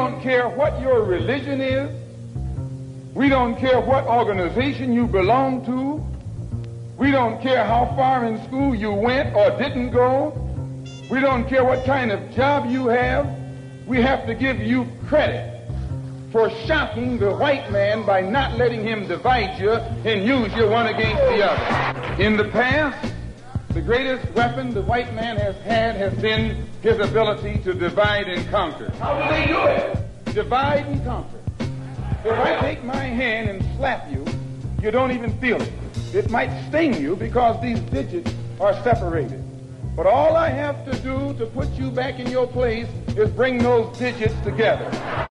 don't care what your religion is. We don't care what organization you belong to. We don't care how far in school you went or didn't go. We don't care what kind of job you have. We have to give you credit for shocking the white man by not letting him divide you and use you one against the other. In the past, the greatest weapon the white man has had has been his ability to divide and conquer. How do they do it? Divide and conquer. If I take my hand and slap you, you don't even feel it. It might sting you because these digits are separated. But all I have to do to put you back in your place is bring those digits together.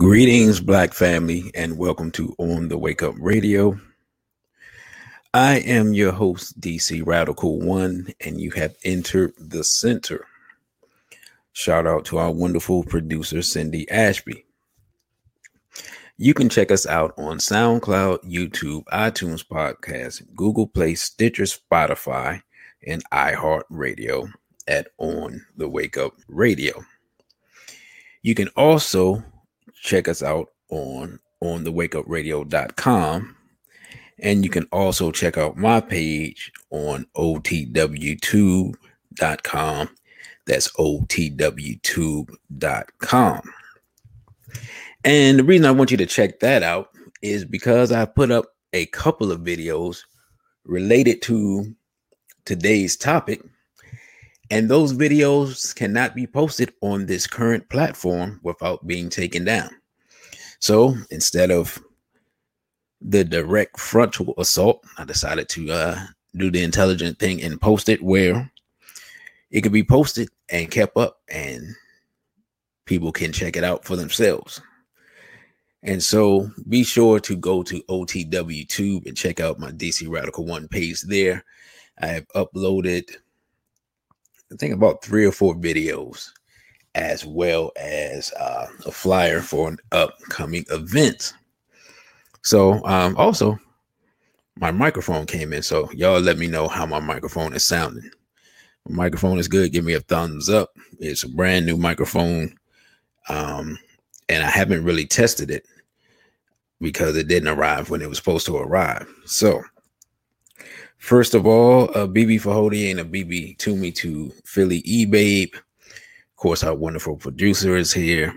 Greetings, Black family, and welcome to On the Wake Up Radio. I am your host, DC Radical One, and you have entered the center. Shout out to our wonderful producer, Sindy Ashby. You can check us out on SoundCloud, YouTube, iTunes Podcast, Google Play, Stitcher, Spotify, and iHeartRadio at On the Wake Up Radio. You can also check us out on on the wakeupradio.com and you can also check out my page on otwtube.com that's otwtube.com and the reason i want you to check that out is because i put up a couple of videos related to today's topic and those videos cannot be posted on this current platform without being taken down. So instead of the direct frontal assault, I decided to uh, do the intelligent thing and post it where it could be posted and kept up and people can check it out for themselves. And so be sure to go to OTW Tube and check out my DC Radical One page there. I have uploaded I think about three or four videos, as well as uh, a flyer for an upcoming event. So, um, also, my microphone came in. So, y'all let me know how my microphone is sounding. My microphone is good. Give me a thumbs up. It's a brand new microphone. Um, and I haven't really tested it because it didn't arrive when it was supposed to arrive. So, First of all, a BB Fahody and a BB to me to Philly E Babe. Of course, our wonderful producer is here.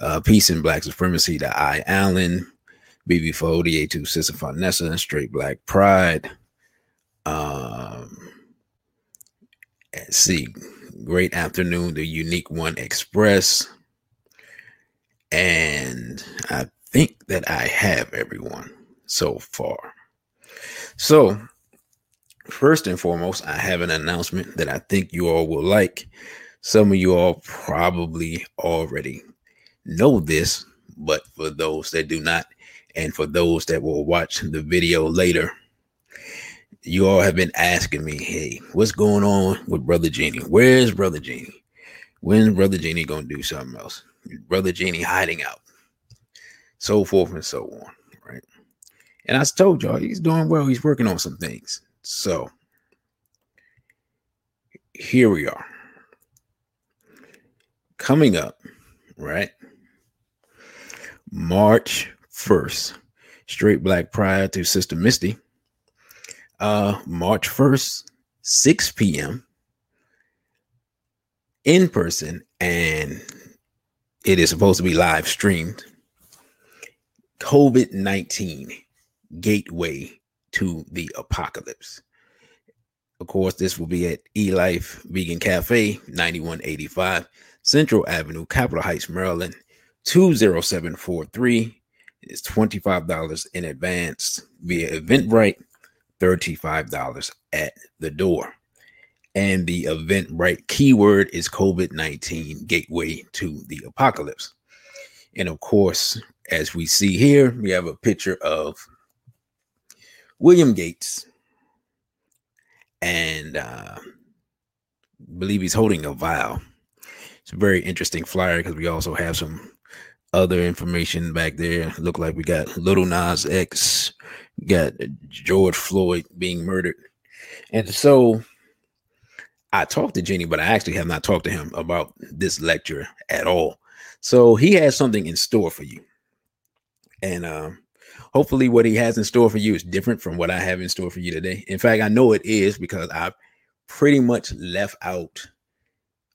Uh, Peace and Black Supremacy to I Allen. BB Fahody A to Sister and Straight Black Pride. Um, let's see. Great afternoon, the Unique One Express. And I think that I have everyone so far. So First and foremost, I have an announcement that I think you all will like. Some of you all probably already know this, but for those that do not, and for those that will watch the video later, you all have been asking me, hey, what's going on with Brother Genie? Where's Brother Genie? When's Brother Genie gonna do something else? Brother Genie hiding out, so forth and so on, right? And I told y'all he's doing well. He's working on some things. So here we are. Coming up, right? March 1st, Straight Black Pride to Sister Misty. Uh, March 1st, 6 p.m. in person, and it is supposed to be live streamed. COVID 19 Gateway to the apocalypse. Of course, this will be at E Life Vegan Cafe, 9185 Central Avenue, Capitol Heights, Maryland, 20743. It's $25 in advance via Eventbrite, $35 at the door. And the Eventbrite keyword is COVID 19 Gateway to the Apocalypse. And of course, as we see here, we have a picture of William Gates and uh, believe he's holding a vial. It's a very interesting flyer because we also have some other information back there. Look like we got Lil Nas X, got George Floyd being murdered. And so I talked to Jenny, but I actually have not talked to him about this lecture at all. So he has something in store for you. And um, hopefully, what he has in store for you is different from what I have in store for you today. In fact, I know it is because I've pretty much left out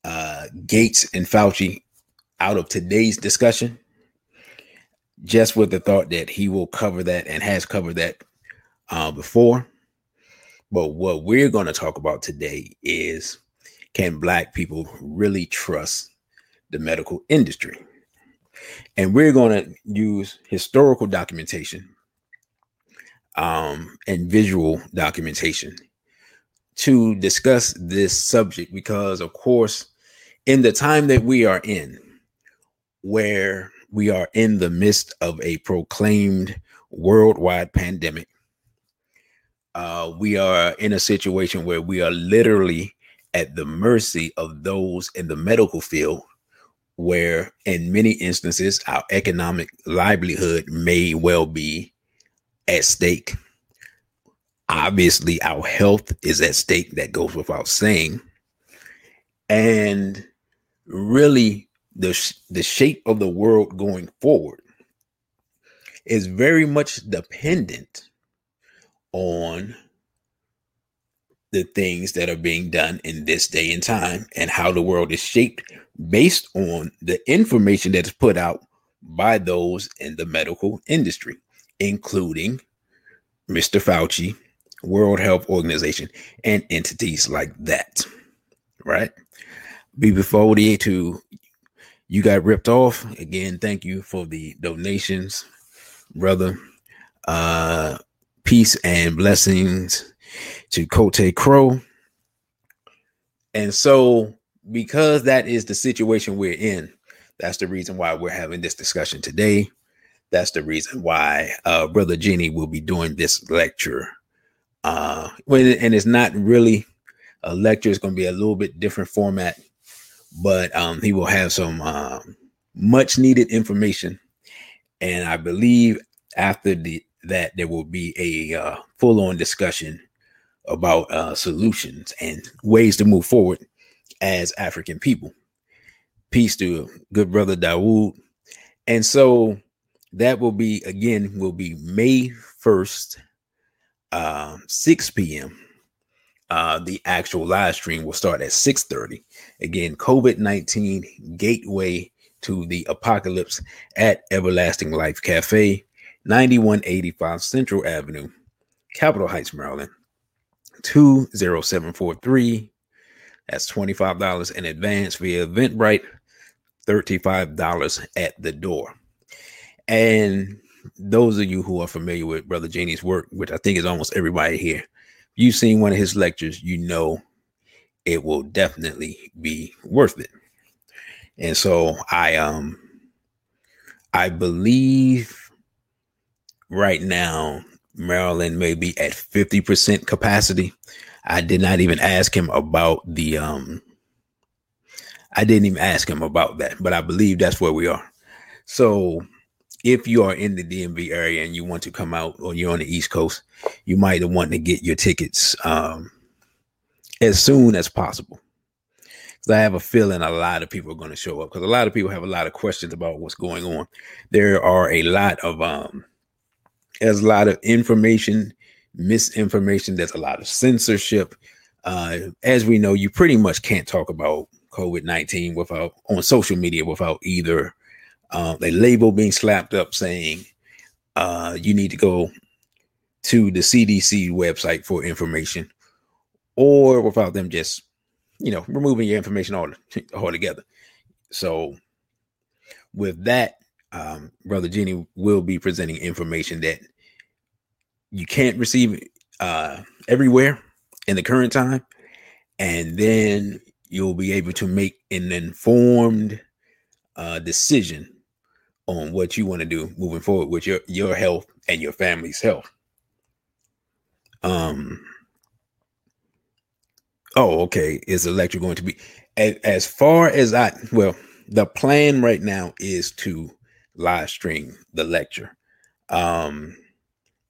uh, Gates and Fauci out of today's discussion, just with the thought that he will cover that and has covered that uh, before. But what we're going to talk about today is can Black people really trust the medical industry? And we're going to use historical documentation um, and visual documentation to discuss this subject because, of course, in the time that we are in, where we are in the midst of a proclaimed worldwide pandemic, uh, we are in a situation where we are literally at the mercy of those in the medical field, where in many instances, our economic livelihood may well be at stake. Obviously, our health is at stake, that goes without saying. And really, the, the shape of the world going forward is very much dependent on the things that are being done in this day and time and how the world is shaped based on the information that is put out by those in the medical industry, including Mr. Fauci, World Health Organization, and entities like that. Right? Before the to you got ripped off. Again, thank you for the donations, brother. Uh peace and blessings to Cote Crow. And so, because that is the situation we're in, that's the reason why we're having this discussion today. That's the reason why uh, Brother Jenny will be doing this lecture. Uh, and it's not really a lecture, it's going to be a little bit different format, but um, he will have some um, much needed information. And I believe after the that there will be a uh, full on discussion about uh, solutions and ways to move forward as African people. Peace to good brother Dawood. And so that will be again will be May 1st, uh, 6 p.m. Uh, the actual live stream will start at 6:30. Again, COVID-19 gateway to the apocalypse at Everlasting Life Cafe. 9185 Central Avenue, Capitol Heights, Maryland, 20743. That's $25 in advance via Eventbrite, $35 at the door. And those of you who are familiar with Brother Janie's work, which I think is almost everybody here, if you've seen one of his lectures, you know it will definitely be worth it. And so I um I believe right now, Maryland may be at 50% capacity. I did not even ask him about the um I didn't even ask him about that, but I believe that's where we are. So if you are in the DMV area and you want to come out or you're on the East Coast, you might want to get your tickets um as soon as possible. Because I have a feeling a lot of people are going to show up because a lot of people have a lot of questions about what's going on. There are a lot of um there's a lot of information, misinformation. There's a lot of censorship. Uh, as we know, you pretty much can't talk about COVID 19 without on social media without either uh, a label being slapped up saying uh, you need to go to the CDC website for information, or without them just, you know, removing your information all altogether. So, with that, um, Brother Jenny will be presenting information that you can't receive uh, everywhere in the current time, and then you'll be able to make an informed uh, decision on what you want to do moving forward with your your health and your family's health. Um, Oh, okay. Is the lecture going to be as, as far as I well, the plan right now is to live stream the lecture. Um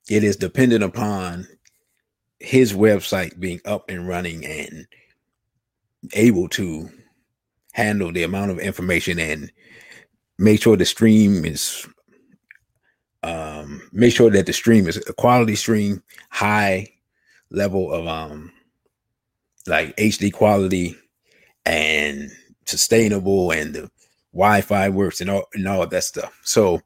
it is dependent upon his website being up and running and able to handle the amount of information and make sure the stream is um make sure that the stream is a quality stream high level of um like hd quality and sustainable and the wi-fi works and all and all that stuff. So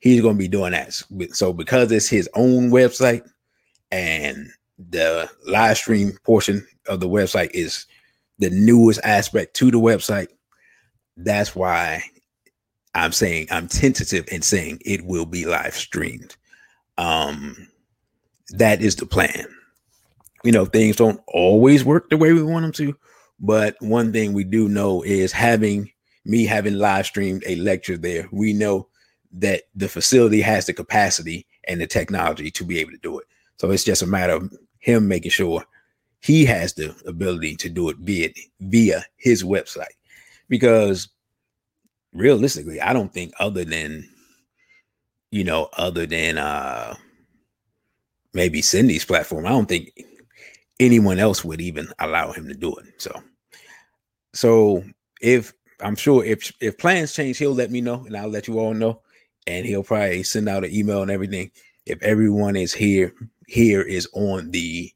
he's going to be doing that so because it's his own website and the live stream portion of the website is the newest aspect to the website that's why I'm saying I'm tentative in saying it will be live streamed. Um, that is the plan. You know, things don't always work the way we want them to, but one thing we do know is having me having live streamed a lecture there, we know that the facility has the capacity and the technology to be able to do it. So it's just a matter of him making sure he has the ability to do it via via his website because realistically, I don't think other than you know, other than uh maybe Sindy's platform, I don't think anyone else would even allow him to do it. So so if I'm sure if if plans change, he'll let me know and I'll let you all know. And he'll probably send out an email and everything. If everyone is here, here is on the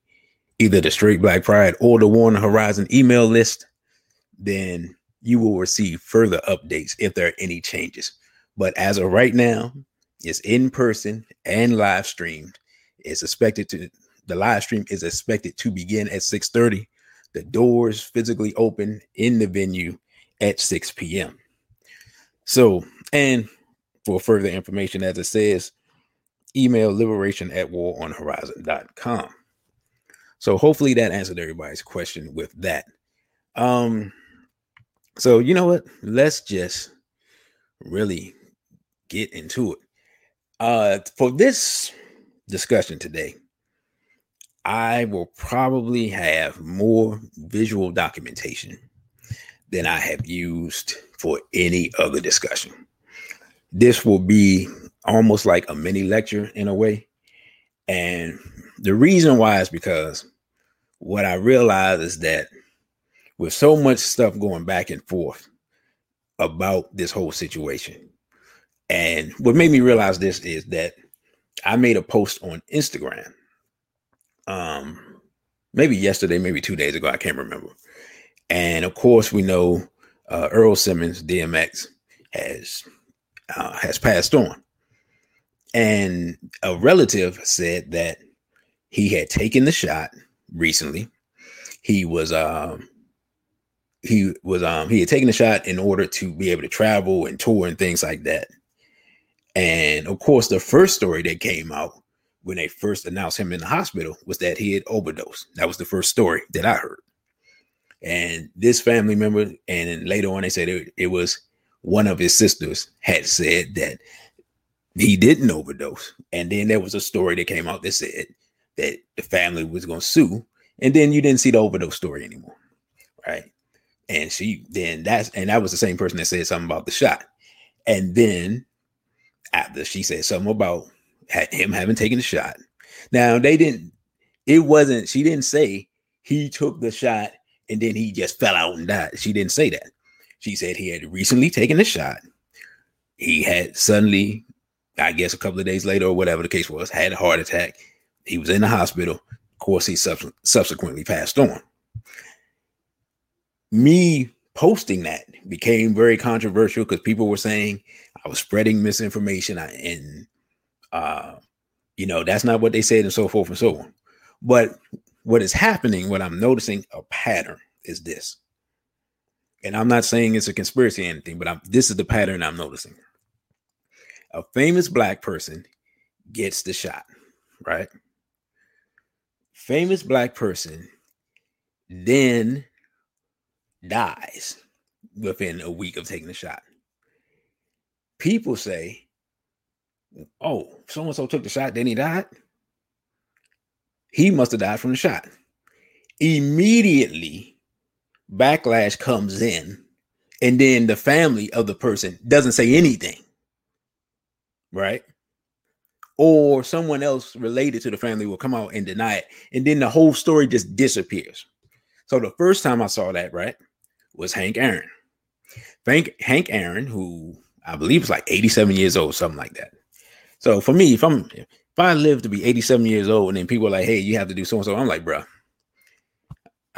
either the Straight Black Pride or the War on Horizon email list, then you will receive further updates if there are any changes. But as of right now, it's in person and live streamed. It's expected to the live stream is expected to begin at 6:30. The doors physically open in the venue at 6 p.m. So, and for further information, as it says, email liberation at waronhorizon.com. So hopefully that answered everybody's question with that. Um, so, you know what? Let's just really get into it. Uh, for this discussion today, I will probably have more visual documentation than I have used for any other discussion. This will be almost like a mini lecture in a way. And the reason why is because what I realize is that with so much stuff going back and forth about this whole situation. And what made me realize this is that I made a post on Instagram. Um, maybe yesterday, maybe two days ago, I can't remember. And of course, we know uh, Earl Simmons, DMX, has uh, has passed on. And a relative said that he had taken the shot recently. He was um, he was um he had taken the shot in order to be able to travel and tour and things like that. And of course, the first story that came out when they first announced him in the hospital was that he had overdosed. That was the first story that I heard. And this family member, and then later on, they said it, it was one of his sisters had said that he didn't overdose. And then there was a story that came out that said that the family was going to sue. And then you didn't see the overdose story anymore. Right. And she then that's and that was the same person that said something about the shot. And then after she said something about him having taken the shot. Now they didn't, it wasn't, she didn't say he took the shot and then he just fell out and died. She didn't say that. She said he had recently taken the shot. He had suddenly, I guess a couple of days later or whatever the case was, had a heart attack. He was in the hospital. Of course, he sub- subsequently passed on me posting that became very controversial because people were saying I was spreading misinformation and uh you know that's not what they said and so forth and so on. But what is happening, what I'm noticing a pattern is this. And I'm not saying it's a conspiracy or anything, but I'm, this is the pattern I'm noticing. A famous black person gets the shot, right? Famous black person then dies within a week of taking the shot. People say, oh, so and so took the shot, then he died. He must have died from the shot. immediately backlash comes in and then the family of the person doesn't say anything right? Or someone else related to the family will come out and deny it and then the whole story just disappears. So the first time i saw that right was hank aaron. Hank hank aaron who i believe is like 87 years old something like that. So for me if i'm if i live to be 87 years old and then people are like hey you have to do so and so i'm like bro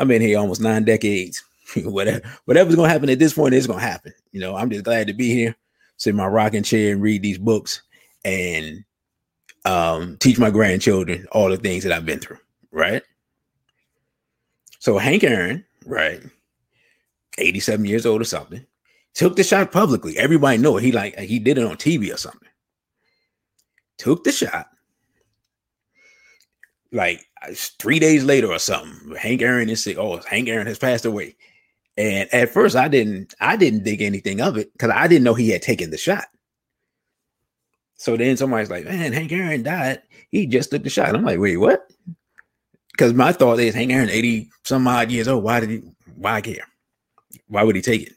i've been here almost nine decades whatever whatever's gonna happen at this point is gonna happen. You know, I'm just glad to be here, sit in my rocking chair and read these books and um, teach my grandchildren all the things that I've been through. Right. So Hank Aaron, right, 87 years old or something, took the shot publicly. Everybody know it. He like he did it on TV or something. Took the shot. Like uh, three days later or something, Hank Aaron is sick. Oh, Hank Aaron has passed away. And at first I didn't I didn't think anything of it because I didn't know he had taken the shot. So then somebody's like, man, Hank Aaron died. He just took the shot. I'm like, wait, what? Because my thought is Hank Aaron, 80 some odd years old. Why did he why care? Why would he take it?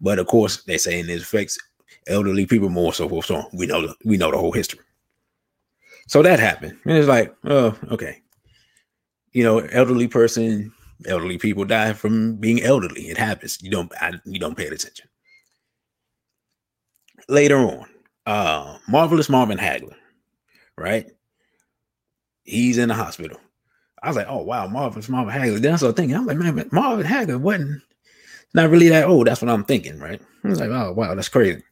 But of course, they're saying it affects elderly people more, so forth. So on. we know the we know the whole history. So that happened. And it's like, oh, okay. You know, elderly person elderly people die from being elderly. It happens. You don't I, you don't pay attention. Later on, uh marvelous Marvin Hagler, right? He's in the hospital. I was like, oh wow, marvelous Marvin Hagler. Then I started thinking, I'm like, man, Marvin Hagler wasn't not really that old. That's what I'm thinking, right? I was like, oh wow, that's crazy.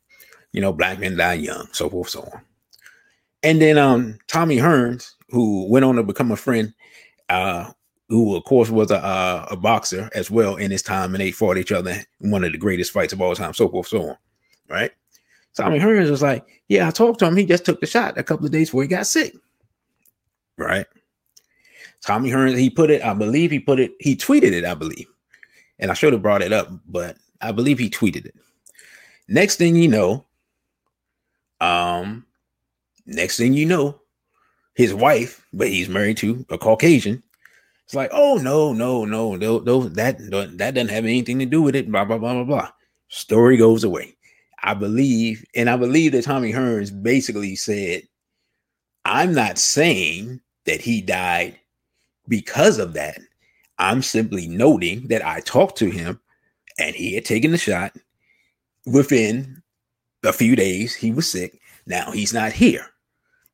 You know, black men die young, so forth, so on. And then um Tommy Hearns, who went on to become a friend uh who of course was a uh, a boxer as well in his time, and they fought each other in one of the greatest fights of all time, so forth, so on. Right? Tommy Hearns was like, "Yeah, I talked to him. He just took the shot a couple of days before he got sick." Right? Tommy Hearns, he put it, I believe he put it, he tweeted it, I believe, and I should have brought it up, but I believe he tweeted it. Next thing you know, um, next thing you know, his wife, but he's married to a Caucasian, it's like, oh no, no, no, no, no, that that doesn't have anything to do with it. Blah blah blah blah blah. Story goes away. I believe, and I believe that Tommy Hearns basically said, "I'm not saying that he died because of that. I'm simply noting that I talked to him, and he had taken the shot. Within a few days, he was sick. Now he's not here,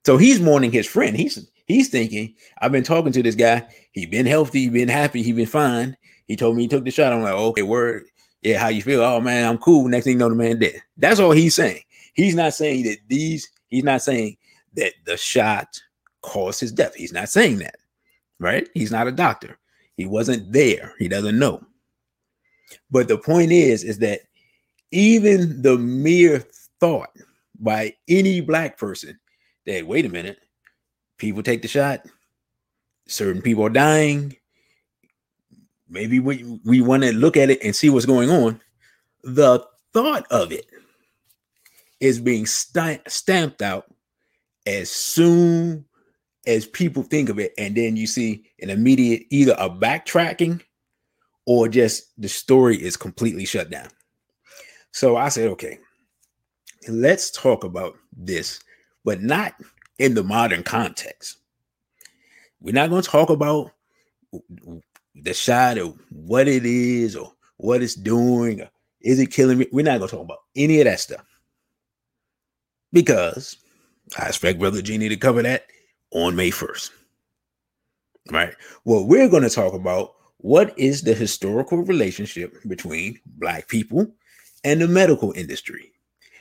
so he's mourning his friend. He's He's thinking, I've been talking to this guy. He been healthy, he been happy, he been fine. He told me he took the shot. I'm like, okay, word. Yeah, how you feel? Oh man, I'm cool. Next thing you know, the man dead. That's all he's saying. He's not saying that these, he's not saying that the shot caused his death. He's not saying that, right? He's not a doctor. He wasn't there. He doesn't know. But the point is, is that even the mere thought by any black person that, wait a minute, people take the shot. Certain people are dying. Maybe we, we want to look at it and see what's going on. The thought of it is being st- stamped out as soon as people think of it. And then you see an immediate either a backtracking or just the story is completely shut down. So I said, okay, let's talk about this, but not in the modern context. We're not going to talk about the shot or what it is or what it's doing. Or is it killing me? We're not going to talk about any of that stuff because I expect Brother Genie to cover that on May 1st. Right. Well, we're going to talk about what is the historical relationship between Black people and the medical industry.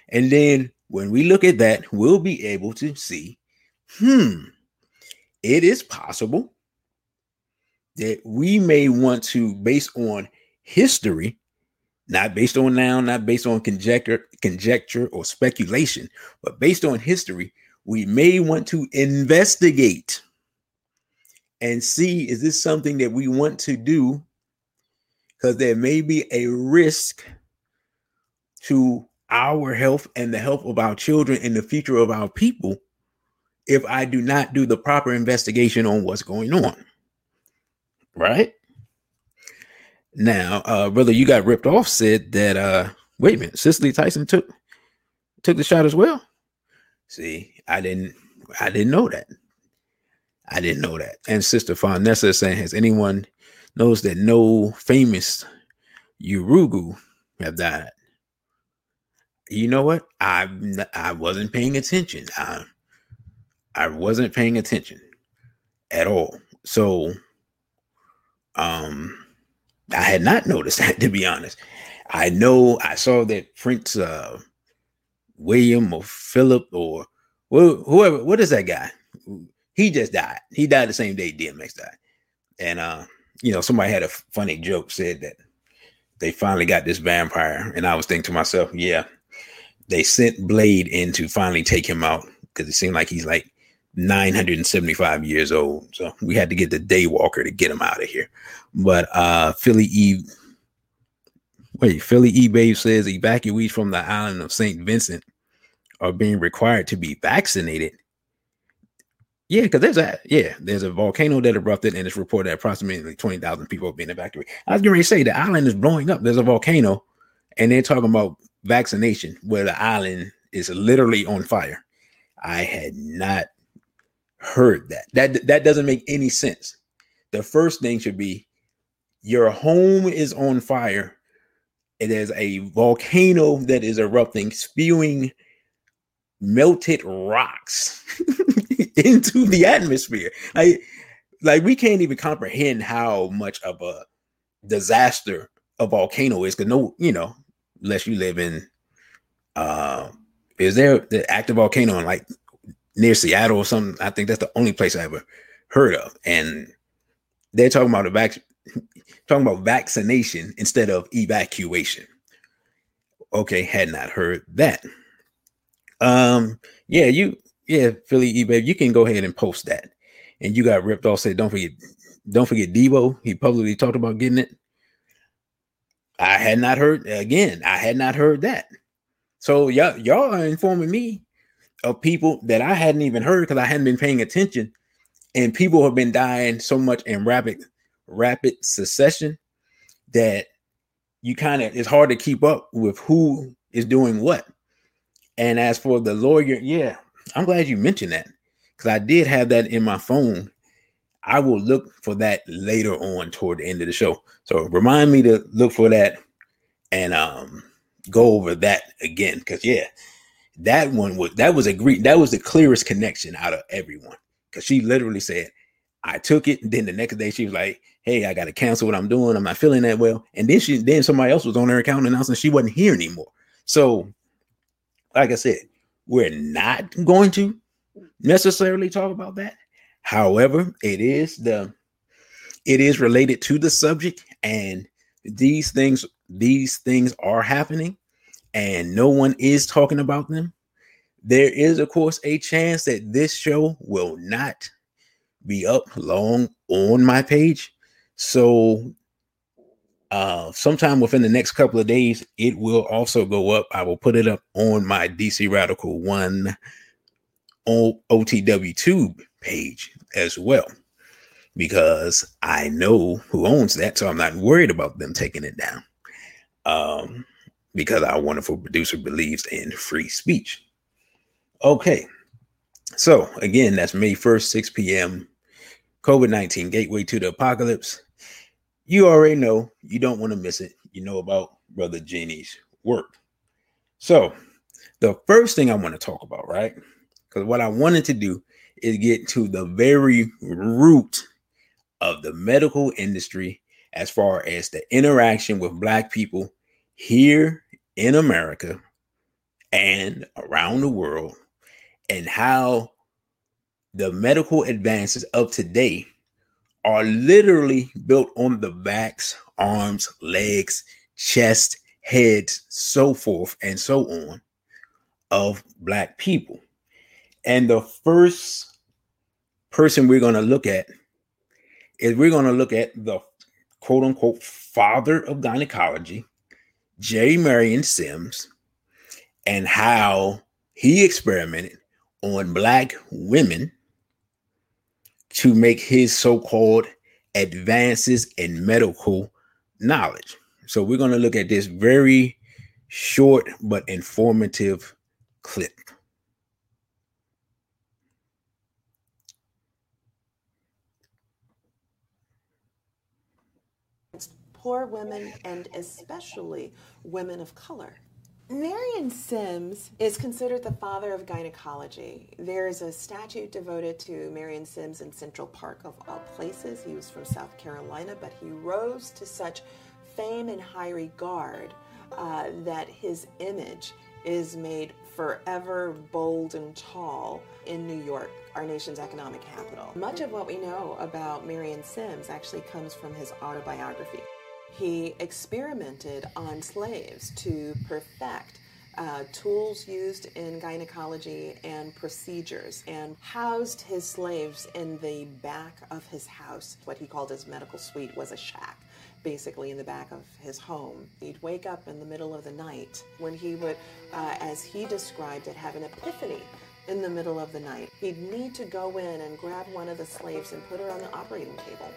And then when we look at that, we'll be able to see hmm, it is possible that we may want to, based on history, not based on now, not based on conjecture, conjecture or speculation, but based on history, we may want to investigate and see is this something that we want to do? Because there may be a risk to our health and the health of our children and the future of our people if I do not do the proper investigation on what's going on. Right? Now, uh, brother, you got ripped off. Said that. Uh, wait a minute, Cicely Tyson took took the shot as well. See, I didn't. I didn't know that. I didn't know that. And Sister Fonessa is saying, has anyone knows that no famous Yurugu have died? You know what? I I wasn't paying attention. I I wasn't paying attention at all. So um I had not noticed that to be honest. I know I saw that Prince uh William or Philip or whoever what is that guy? He just died. He died the same day DMX died. And uh, you know, somebody had a funny joke said that they finally got this vampire. And I was thinking to myself, yeah, they sent Blade in to finally take him out because it seemed like he's like 975 years old. So we had to get the Daywalker to get him out of here. But uh Philly E wait, Philly E Babe says evacuees from the island of St. Vincent are being required to be vaccinated. Yeah, because there's a yeah, there's a volcano that erupted, and it's reported that approximately twenty thousand people have been evacuated. I was going to say the island is blowing up. There's a volcano, and they're talking about vaccination where the island is literally on fire. I had not heard that. That that doesn't make any sense. The first thing should be your home is on fire. It is a volcano that is erupting, spewing melted rocks into the atmosphere. Like, like we can't even comprehend how much of a disaster a volcano is. Because no, you know, unless you live in, uh, is there the active volcano in like near Seattle or something? I think that's the only place I ever heard of. And they're talking about a vac- talking about vaccination instead of evacuation. Okay, had not heard that. Um, yeah, you, yeah, Philly E babe, you can go ahead and post that. And you got ripped off. Said, don't forget, don't forget Devo. He publicly talked about getting it. I had not heard again. I had not heard that. So y'all, y'all are informing me of people that I hadn't even heard because I hadn't been paying attention. And people have been dying so much in rapid, rapid succession that you kind of it's hard to keep up with who is doing what. And as for the lawyer, yeah, I'm glad you mentioned that because I did have that in my phone. I will look for that later on toward the end of the show. So remind me to look for that and um go over that again. Cause yeah, that one was that was a great that was the clearest connection out of everyone. Cause she literally said, I took it. And then the next day she was like, Hey, I gotta cancel what I'm doing. I'm not feeling that well. And then she then somebody else was on her account announcing she wasn't here anymore. So like I said, we're not going to necessarily talk about that. However, it is the it is related to the subject and these things these things are happening and no one is talking about them. There is of course a chance that this show will not be up long on my page. So uh, sometime within the next couple of days, it will also go up. I will put it up on my DC Radical One OTW Tube page as well, because I know who owns that, so I'm not worried about them taking it down. Um, because our wonderful producer believes in free speech. Okay, so again, that's May 1st, 6 p.m. COVID 19 Gateway to the Apocalypse you already know you don't want to miss it. You know about Brother Genie's work. So, the first thing I want to talk about, right? Because what I wanted to do is get to the very root of the medical industry as far as the interaction with Black people here in America and around the world, and how the medical advances of today are literally built on the backs, arms, legs, chest, heads, so forth and so on of black people. And the first person we're going to look at is we're going to look at the quote unquote father of gynecology, J. Marion Sims, and how he experimented on black women to make his so-called advances in medical knowledge. So we're going to look at this very short but informative clip. Poor women and especially women of color. Marion Sims is considered the father of gynecology. There's a statue devoted to Marion Sims in Central Park, of all places. He was from South Carolina, but he rose to such fame and high regard uh, that his image is made forever bold and tall in New York, our nation's economic capital. Much of what we know about Marion Sims actually comes from his autobiography. He experimented on slaves to perfect uh, tools used in gynecology and procedures and housed his slaves in the back of his house. What he called his medical suite was a shack, basically in the back of his home. He'd wake up in the middle of the night when he would, uh, as he described it, have an epiphany in the middle of the night. He'd need to go in and grab one of the slaves and put her on the operating table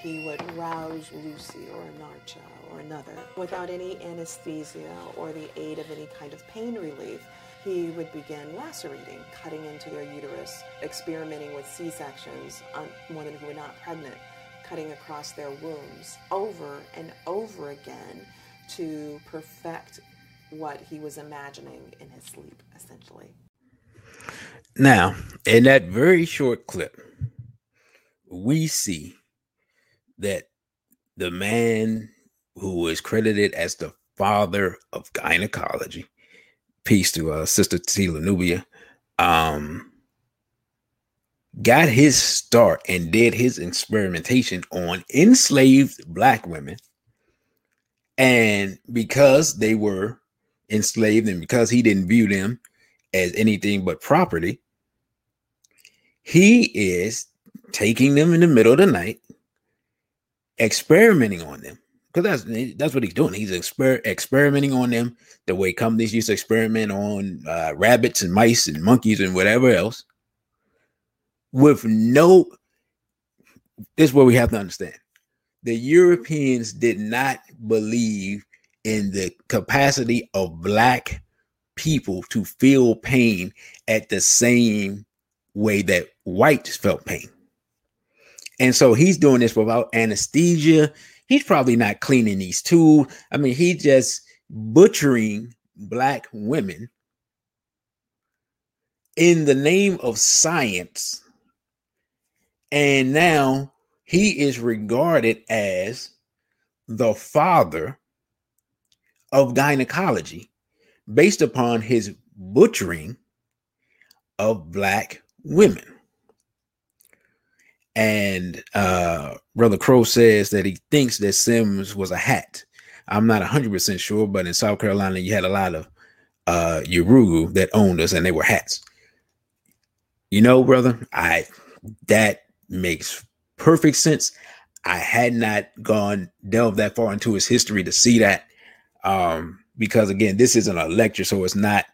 he would rouse Lucy or Anarcha or another without any anesthesia or the aid of any kind of pain relief. He would begin lacerating, cutting into their uterus, experimenting with C sections on women who were not pregnant, cutting across their wombs over and over again to perfect what he was imagining in his sleep, essentially. Now, in that very short clip, we see that the man who is credited as the father of gynecology, peace to uh, Sister Tila Nubia, um, got his start and did his experimentation on enslaved black women. And because they were enslaved and because he didn't view them as anything but property, he is taking them in the middle of the night experimenting on them because that's that's what he's doing. He's exper- experimenting on them the way companies used to experiment on uh, rabbits and mice and monkeys and whatever else. With no, this is what we have to understand: the Europeans did not believe in the capacity of black people to feel pain at the same way that whites felt pain. And so he's doing this without anesthesia. He's probably not cleaning these tools. I mean, he's just butchering black women in the name of science. And now he is regarded as the father of gynecology based upon his butchering of black women. And uh, Brother Crow says that he thinks that Sims was a hat. I'm not 100% sure, but in South Carolina, you had a lot of uh, Yurugu that owned us and they were hats. You know, brother, I that makes perfect sense. I had not gone delve that far into his history to see that. Um, because again, this isn't a lecture, so it's not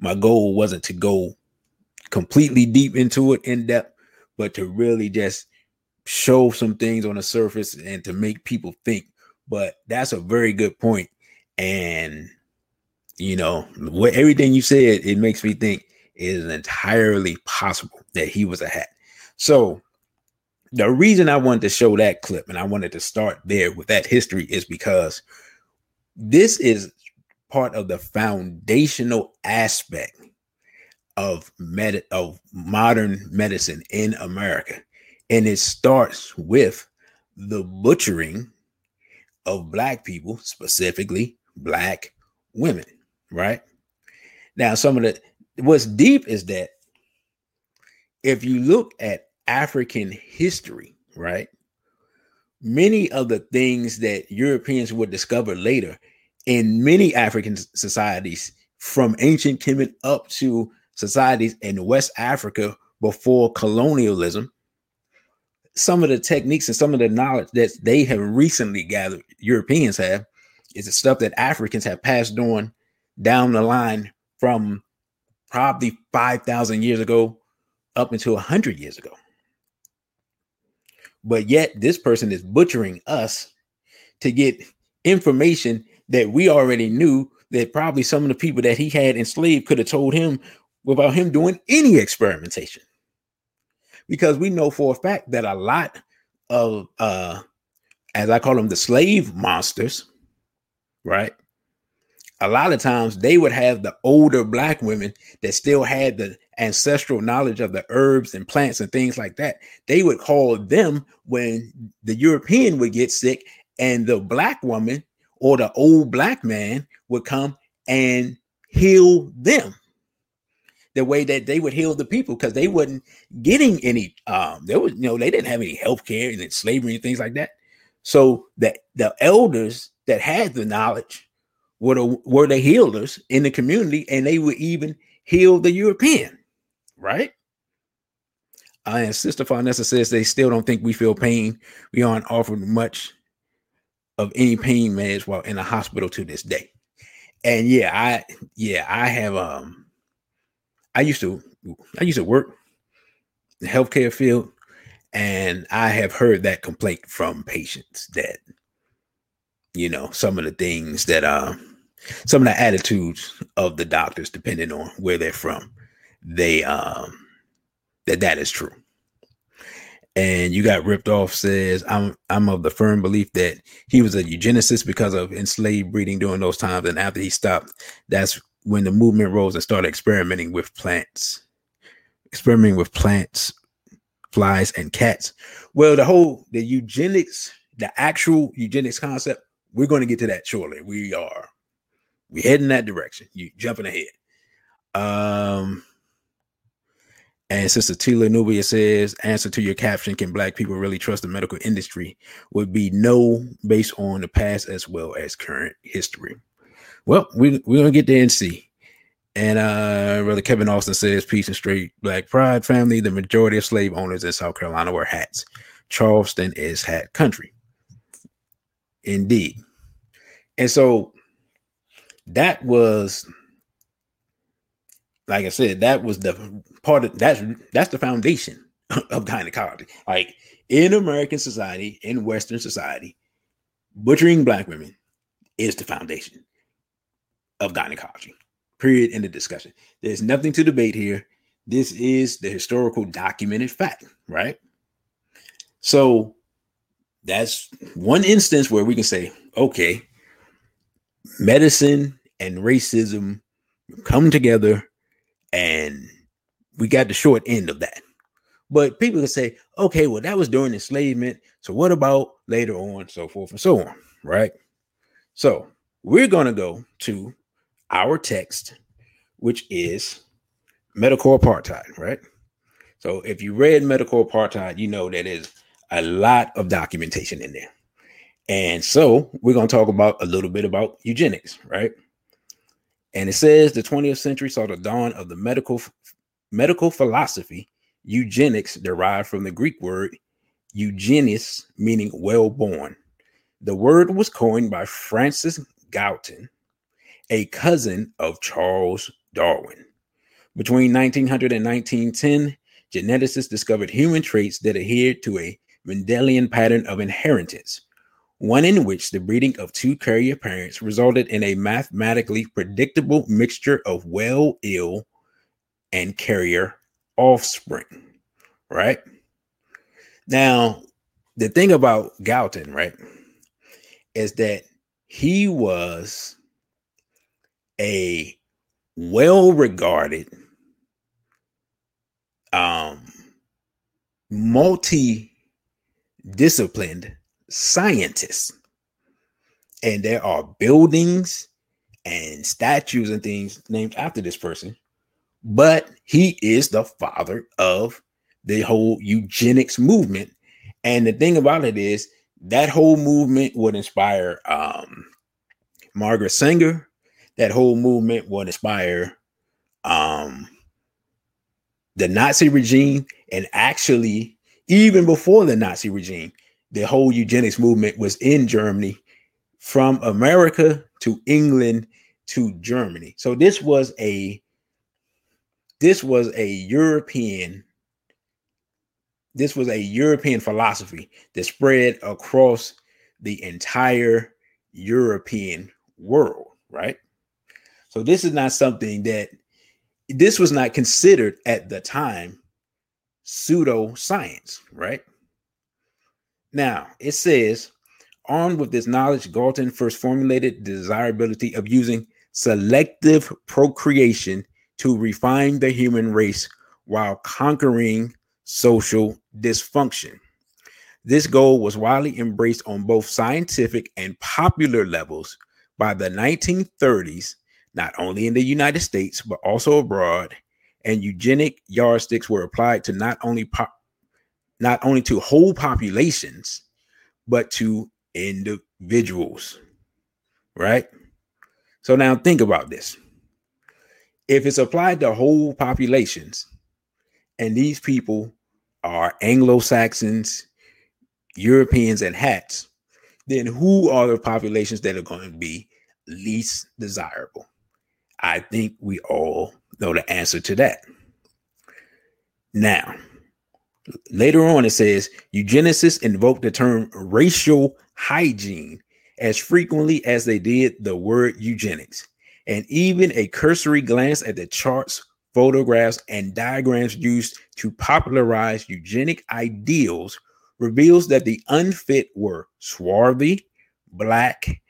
my goal wasn't to go completely deep into it in depth but to really just show some things on the surface and to make people think. But that's a very good point. And you know, what everything you said, it makes me think is entirely possible that he was a hat. So the reason I wanted to show that clip and I wanted to start there with that history is because this is part of the foundational aspect of med of modern medicine in America. And it starts with the butchering of black people, specifically black women, right? Now, some of the what's deep is that if you look at African history, right? Many of the things that Europeans would discover later in many African societies, from ancient Kemet up to societies in West Africa before colonialism, some of the techniques and some of the knowledge that they have recently gathered, Europeans have, is the stuff that Africans have passed on down the line from probably 5,000 years ago up until 100 years ago. But yet, this person is butchering us to get information that we already knew that probably some of the people that he had enslaved could have told him without him doing any experimentation. Because we know for a fact that a lot of uh as I call them the slave monsters, right? A lot of times they would have the older black women that still had the ancestral knowledge of the herbs and plants and things like that. They would call them when the European would get sick and the black woman or the old black man would come and heal them the way that they would heal the people because they wasn't getting any um there was you know they didn't have any health care and slavery and things like that. So that the elders that had the knowledge were the were the healers in the community and they would even heal the european right? Uh, and sister Farnessa says they still don't think we feel pain. We aren't offered much of any pain meds while in a hospital to this day. And yeah i yeah i have um I used to I used to work in the healthcare field, and I have heard that complaint from patients that you know some of the things that uh some of the attitudes of the doctors, depending on where they're from, they um that that is true. And you got ripped off says I'm I'm of the firm belief that he was a eugenicist because of enslaved breeding during those times, and after he stopped, that's when the movement rose and started experimenting with plants, experimenting with plants, flies, and cats. Well, the whole the eugenics, the actual eugenics concept, we're going to get to that shortly. We are we head in that direction. You jumping ahead. Um and Sister Tila Nubia says, answer to your caption, can black people really trust the medical industry? Would be no, based on the past as well as current history. Well, we, we're to get there and see. And uh, Brother Kevin Austin says, Peace and straight black pride family. The majority of slave owners in South Carolina wear hats. Charleston is hat country. Indeed. And so that was, like I said, that was the part of that's that's the foundation of gynecology. Like in American society, in Western society, butchering black women is the foundation of gynecology. Period. In the discussion. There's nothing to debate here. This is the historical documented fact, right? So that's one instance where we can say, okay, medicine and racism come together and we got the short end of that. But people can say, okay, well, that was during enslavement. So what about later on, so forth and so on, right? So we're going to go to our text, which is medical apartheid, right? So if you read medical apartheid, you know that is a lot of documentation in there. And so we're going to talk about a little bit about eugenics, right? And it says the 20th century saw the dawn of the medical medical philosophy, eugenics derived from the Greek word eugenis, meaning well born. The word was coined by Francis Galton a cousin of Charles Darwin. Between 1900 and 1910, geneticists discovered human traits that adhered to a Mendelian pattern of inheritance, one in which the breeding of two carrier parents resulted in a mathematically predictable mixture of well, ill, and carrier offspring. Right? Now, the thing about Galton, right, is that he was a well regarded um multi disciplined scientist. And there are buildings and statues and things named after this person but he is the father of the whole eugenics movement. And the thing about it is that whole movement would inspire um margaret sanger that whole movement would inspire um, the Nazi regime. And actually, even before the Nazi regime, the whole eugenics movement was in Germany from America to England to Germany. So this was a this was a European this was a European philosophy that spread across the entire European world, right? So this is not something that this was not considered at the time pseudoscience, right? Now it says, armed with this knowledge, Galton first formulated the desirability of using selective procreation to refine the human race while conquering social dysfunction. This goal was widely embraced on both scientific and popular levels by the 1930s, not only in the United States, but also abroad. And eugenic yardsticks were applied to not only not only to whole populations, but to individuals. Right? So now think about this. If it's applied to whole populations, and these people are Anglo Saxons, Europeans, and hats, then who are the populations that are going to be least desirable? I think we all know the answer to that. Now, later on, it says eugenicists invoked the term racial hygiene as frequently as they did the word eugenics. And even a cursory glance at the charts, photographs, and diagrams used to popularize eugenic ideals reveals that the unfit were swarthy, black,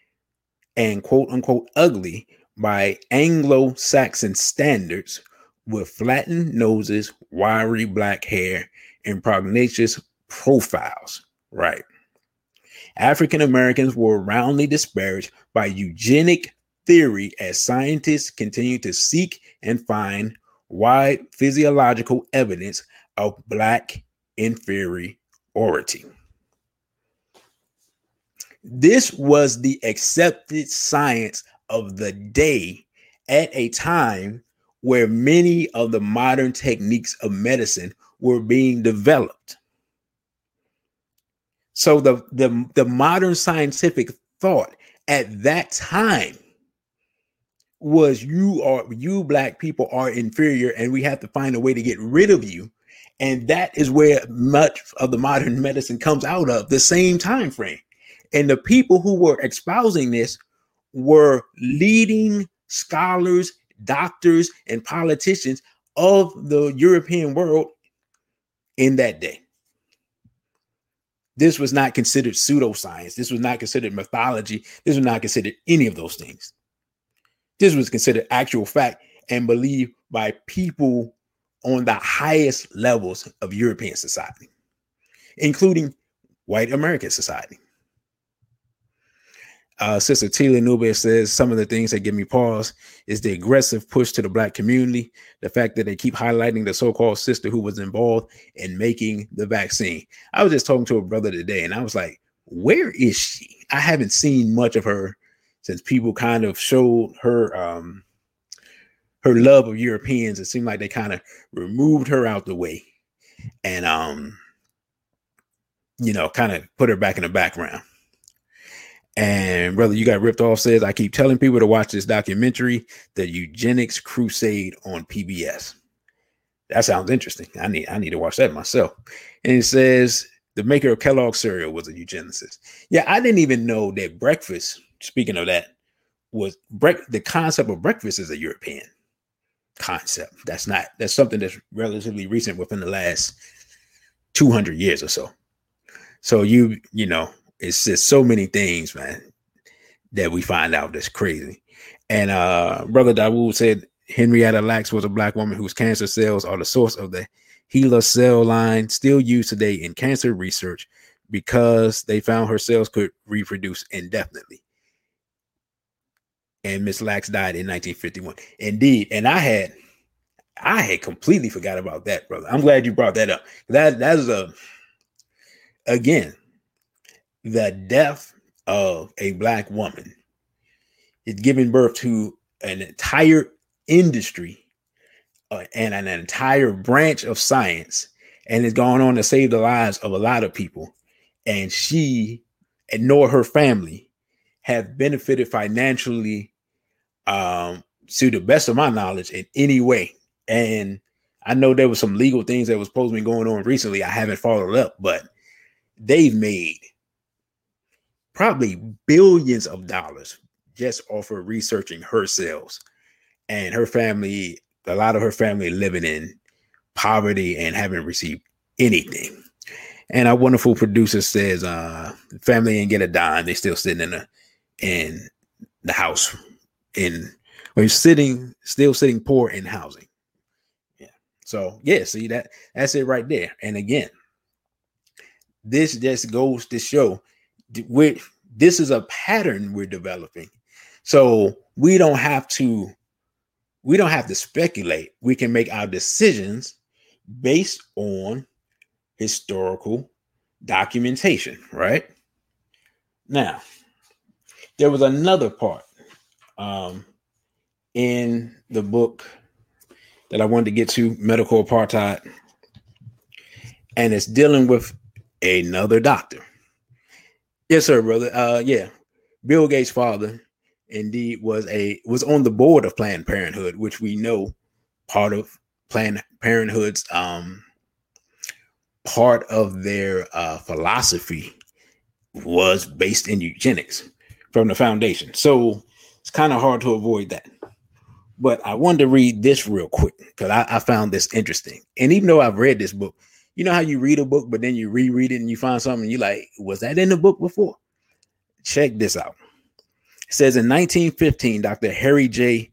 and quote unquote ugly by Anglo Saxon standards with flattened noses, wiry black hair, and prognathous profiles. Right. African Americans were roundly disparaged by eugenic theory as scientists continued to seek and find wide physiological evidence of Black inferiority. This was the accepted science of the day at a time where many of the modern techniques of medicine were being developed. So the, the, the modern scientific thought at that time was you are you black people are inferior and we have to find a way to get rid of you and that is where much of the modern medicine comes out of the same time frame and the people who were espousing this were leading scholars doctors and politicians of the european world in that day this was not considered pseudoscience. This was not considered mythology. This was not considered any of those things. This was considered actual fact and believed by people on the highest levels of European society, including white American society. Uh, Sister Tila Nubia says some of the things that give me pause is the aggressive push to the black community, the fact that they keep highlighting the so-called sister who was involved in making the vaccine. I was just talking to a brother today, and I was like, "Where is she? I haven't seen much of her since people kind of showed her um, her love of Europeans. It seemed like they kind of removed her out the way, and um, you know, kind of put her back in the background." And brother, you got ripped off says, I keep telling people to watch this documentary, The Eugenics Crusade on PBS. That sounds interesting. I need I need to watch that myself. And it says the maker of Kellogg cereal was a eugenicist. Yeah, I didn't even know that breakfast, speaking of that, was break the concept of breakfast is a European concept. That's not that's something that's relatively recent within the last 200 years or so. So you, you know, it's just so many things, man, that we find out that's crazy. And uh brother Dawood said Henrietta Lacks was a black woman whose cancer cells are the source of the HeLa cell line still used today in cancer research because they found her cells could reproduce indefinitely. And Miss Lacks died in 1951. Indeed, and I had I had completely forgot about that, brother. I'm glad you brought that up. That that is a again the death of a black woman. Is giving birth to an entire industry uh, and an entire branch of science and it's gone on to save the lives of a lot of people. And she and nor her family have benefited financially um to the best of my knowledge in any way. And i know there was some legal things that was supposed to be going on recently. I haven't followed up but they've made probably billions of dollars just off of researching her cells and her family. A lot of her family living in poverty and haven't received anything. And our wonderful producer says, uh, family ain't get a dime. They still sitting in the in the house in or sitting still sitting poor in housing. Yeah. So yeah, see that that's it right there. And again, this just goes to show we this is a pattern we're developing. So we don't have to we don't have to speculate. We can make our decisions based on historical documentation, right? Now, there was another part um, in the book that I wanted to get to, Medical Apartheid, and it's dealing with another doctor. Yes, sir, brother. Uh, yeah, Bill Gates' father indeed was a was on the board of Planned Parenthood, which we know part of Planned Parenthood's um part of their uh, philosophy was based in eugenics from the foundation. So it's kind of hard to avoid that. But I wanted to read this real quick because I, I, found this interesting. And even though I've read this book, you know how you read a book, but then you reread it and you find something and you like, was that in the book before? Check this out. It says in 1915, Dr. Harry J.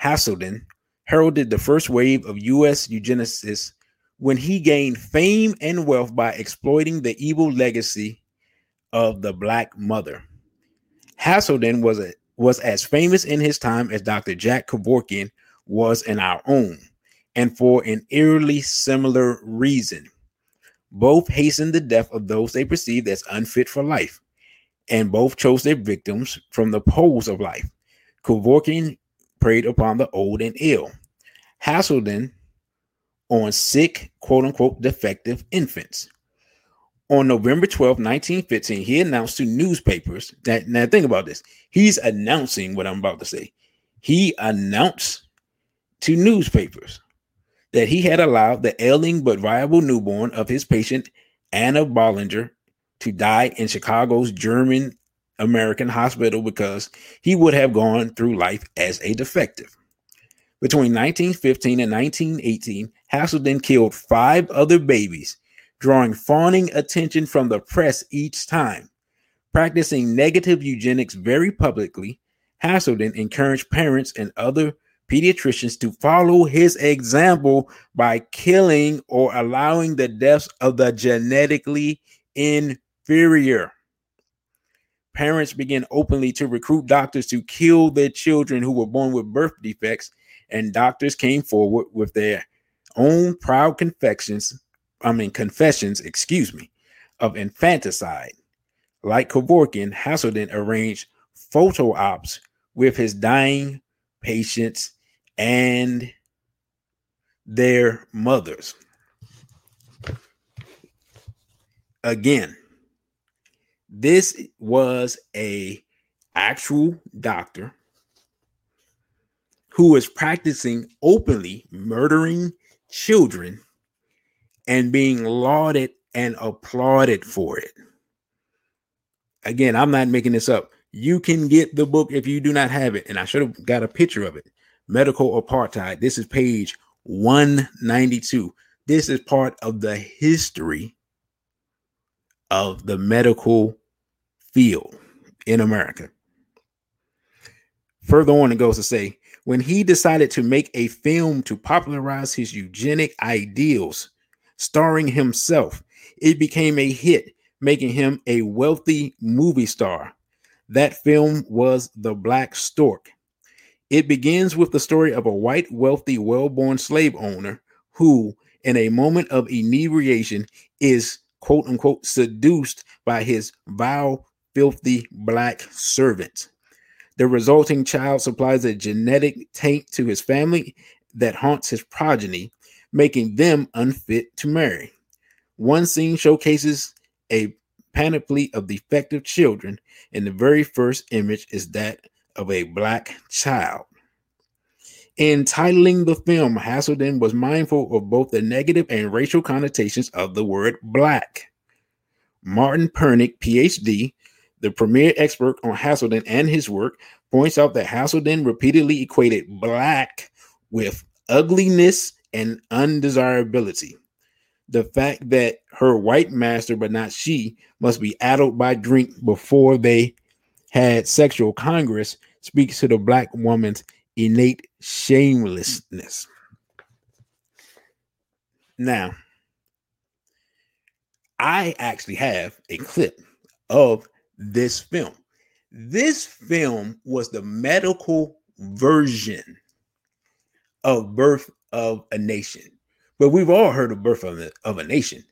Haiselden heralded the first wave of U.S. eugenicists when he gained fame and wealth by exploiting the evil legacy of the Black mother. Haiselden was a, was as famous in his time as Dr. Jack Kevorkian was in our own, and for an eerily similar reason. Both hastened the death of those they perceived as unfit for life, and both chose their victims from the poles of life. Kevorkian preyed upon the old and ill. Haiselden on sick, quote unquote, defective infants. On November 12, 1915, he announced to newspapers that now think about this. He's announcing what I'm about to say. He announced to newspapers that he had allowed the ailing but viable newborn of his patient Anna Bollinger to die in Chicago's German American hospital because he would have gone through life as a defective. Between 1915 and 1918, Haiselden killed five other babies drawing fawning attention from the press each time. Practicing negative eugenics very publicly, Haiselden encouraged parents and other pediatricians to follow his example by killing or allowing the deaths of the genetically inferior. Parents began openly to recruit doctors to kill their children who were born with birth defects, and doctors came forward with their own proud confessions I mean, confessions, excuse me, of infanticide. Like Kevorkian, Haiselden arranged photo ops with his dying patients and their mothers. Again, this was a actual doctor who was practicing openly murdering children and being lauded and applauded for it. Again, I'm not making this up. You can get the book if you do not have it. And I should have got a picture of it. Medical Apartheid. This is page 192. This is part of the history of the medical field in America. Further on, it goes to say when he decided to make a film to popularize his eugenic ideals, starring himself. It became a hit, making him a wealthy movie star. That film was The Black Stork. It begins with the story of a white, wealthy, well born slave owner who, in a moment of inebriation, is quote unquote seduced by his vile, filthy black servant. The resulting child supplies a genetic taint to his family that haunts his progeny, making them unfit to marry. One scene showcases a panoply of defective children, and the very first image is that of a black child. In titling the film, Haiselden was mindful of both the negative and racial connotations of the word black. Martin Pernick, PhD, the premier expert on Haiselden and his work, points out that Haiselden repeatedly equated black with ugliness and undesirability. The fact that her white master, but not she, must be addled by drink before they had sexual congress speaks to the black woman's innate shamelessness. Now, I actually have a clip of this film. This film was the medical version of Birth of a Nation. But we've all heard of Birth of a, of a Nation.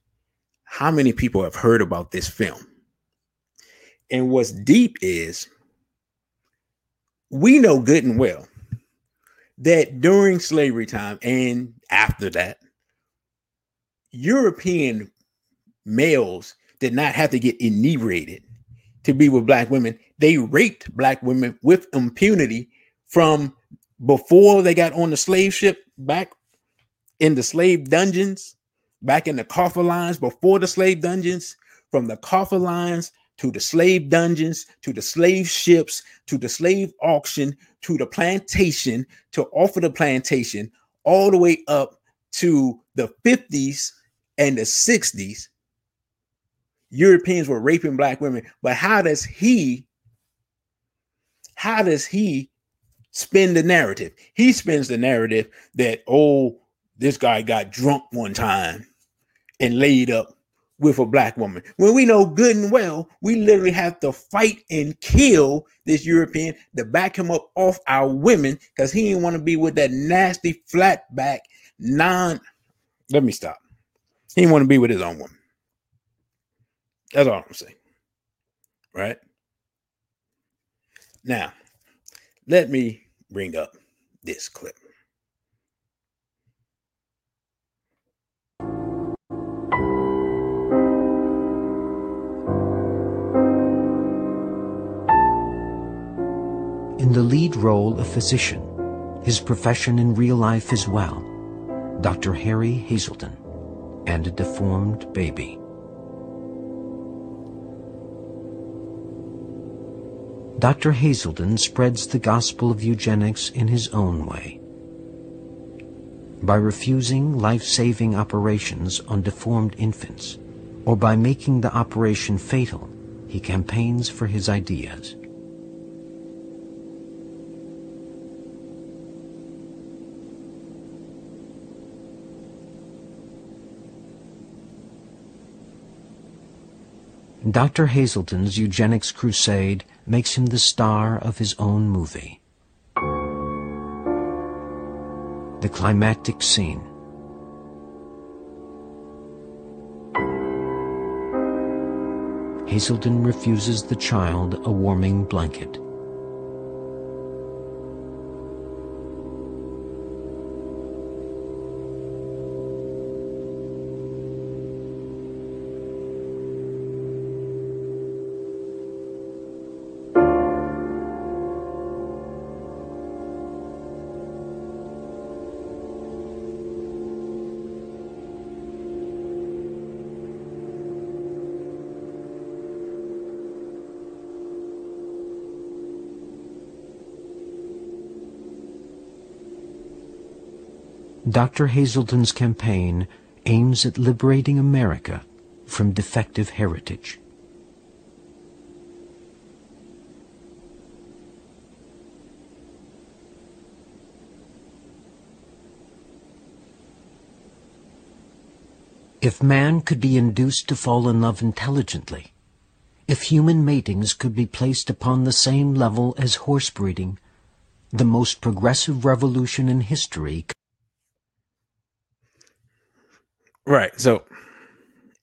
How many people have heard about this film? And what's deep is we know good and well that during slavery time and after that, European males did not have to get inebriated to be with black women. They raped black women with impunity from before they got on the slave ship back in the slave dungeons, back in the coffer lines before the slave dungeons, from the coffer lines to the slave dungeons, to the slave ships, to the slave auction, to the plantation, to offer the plantation, all the way up to the 50s and the 60s. Europeans were raping black women. But how does he, how does he spin the narrative? He spins the narrative that, oh, this guy got drunk one time and laid up with a black woman. When we know good and well, we literally have to fight and kill this European to back him up off our women because he didn't want to be with that nasty flat back non. Let me stop. He didn't want to be with his own woman. That's all I'm saying. Right? Now, let me bring up this clip. In the lead role a physician, his profession in real life as well, Dr. Harry Haiselden, and a deformed baby. Dr. Haiselden spreads the gospel of eugenics in his own way. By refusing life-saving operations on deformed infants, or by making the operation fatal, he campaigns for his ideas. Dr. Haiselden's eugenics crusade makes him the star of his own movie. The climactic scene. Haiselden refuses the child a warming blanket. Dr. Haiselden's campaign aims at liberating America from defective heritage. If man could be induced to fall in love intelligently, if human matings could be placed upon the same level as horse breeding, the most progressive revolution in history Right. So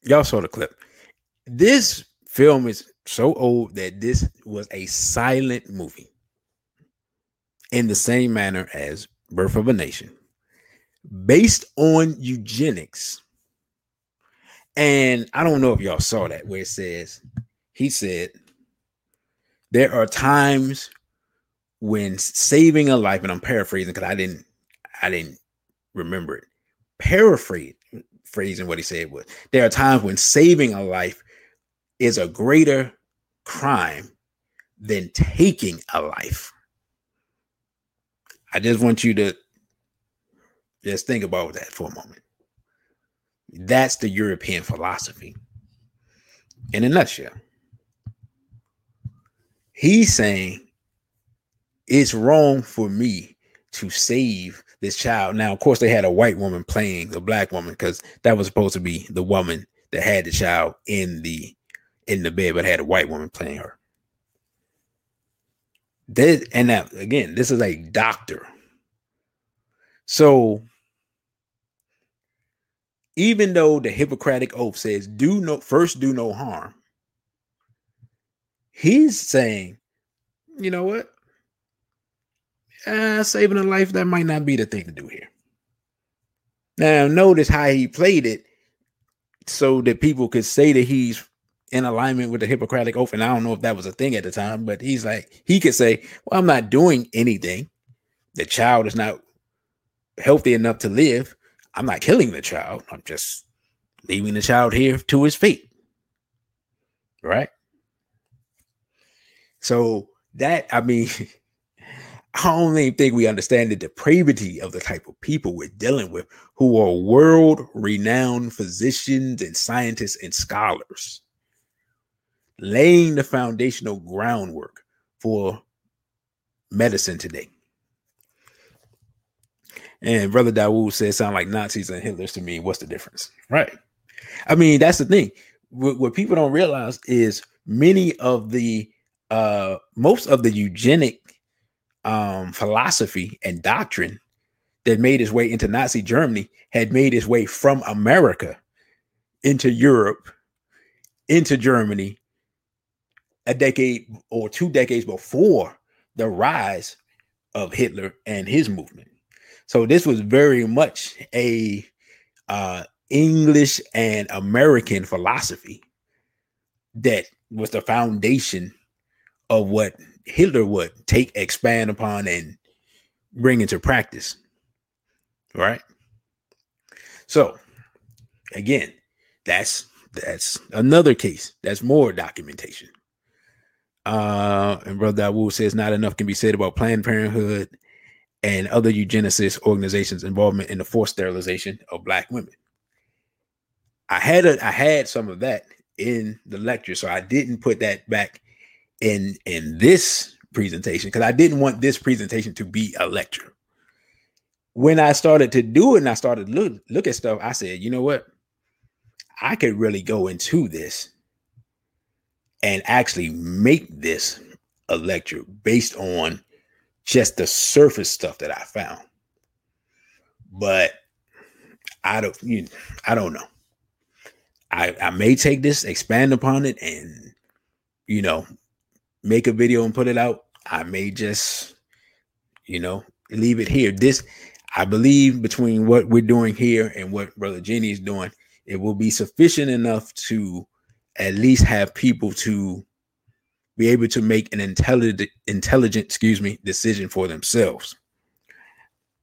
y'all saw the clip. This film is so old that this was a silent movie in the same manner as Birth of a Nation, based on eugenics. And I don't know if y'all saw that where it says, he said, there are times when saving a life, and I'm paraphrasing because I didn't, I didn't remember it. Paraphrase, phrasing what he said was there are times when saving a life is a greater crime than taking a life. I just want you to just think about that for a moment. That's the European philosophy in a nutshell. He's saying it's wrong for me to save this child. Now, of course, they had a white woman playing the black woman because that was supposed to be the woman that had the child in the in the bed, but had a white woman playing her. This, and now again, this is a doctor. So even though the Hippocratic oath says do no first do no harm, he's saying, you know what? Uh, saving a life that might not be the thing to do here. Now, notice how he played it so that people could say that he's in alignment with the Hippocratic oath. And I don't know if that was a thing at the time, but he's like, he could say, Well, I'm not doing anything. The child is not healthy enough to live. I'm not killing the child. I'm just leaving the child here to his fate. Right? So that, I mean, I don't even think we understand the depravity of the type of people we're dealing with who are world renowned physicians and scientists and scholars, laying the foundational groundwork for medicine today. And Brother Dawood says, sound like Nazis and Hitlers to me. What's the difference? Right. I mean, that's the thing. What, what people don't realize is many of the uh most of the eugenic um philosophy and doctrine that made its way into Nazi Germany had made its way from America into Europe, into Germany, a decade or two decades before the rise of Hitler and his movement. So this was very much a uh, English and American philosophy that was the foundation of what Hitler would take, expand upon, and bring into practice. Right. So again, that's that's another case. That's more documentation. Uh, and Brother Dawood says not enough can be said about Planned Parenthood and other eugenicist organizations' involvement in the forced sterilization of black women. I had a, I had some of that in the lecture, so I didn't put that back in in this presentation because I didn't want this presentation to be a lecture. When I started to do it and I started look look at stuff, I said, you know what? I could really go into this and actually make this a lecture based on just the surface stuff that I found. But I don't you know, I don't know. I, I may take this, expand upon it, and you know, make a video and put it out. I may just, you know, leave it here. This I believe between what we're doing here and what Brother Jenny is doing, it will be sufficient enough to at least have people to be able to make an intelligent, intelligent, excuse me, decision for themselves.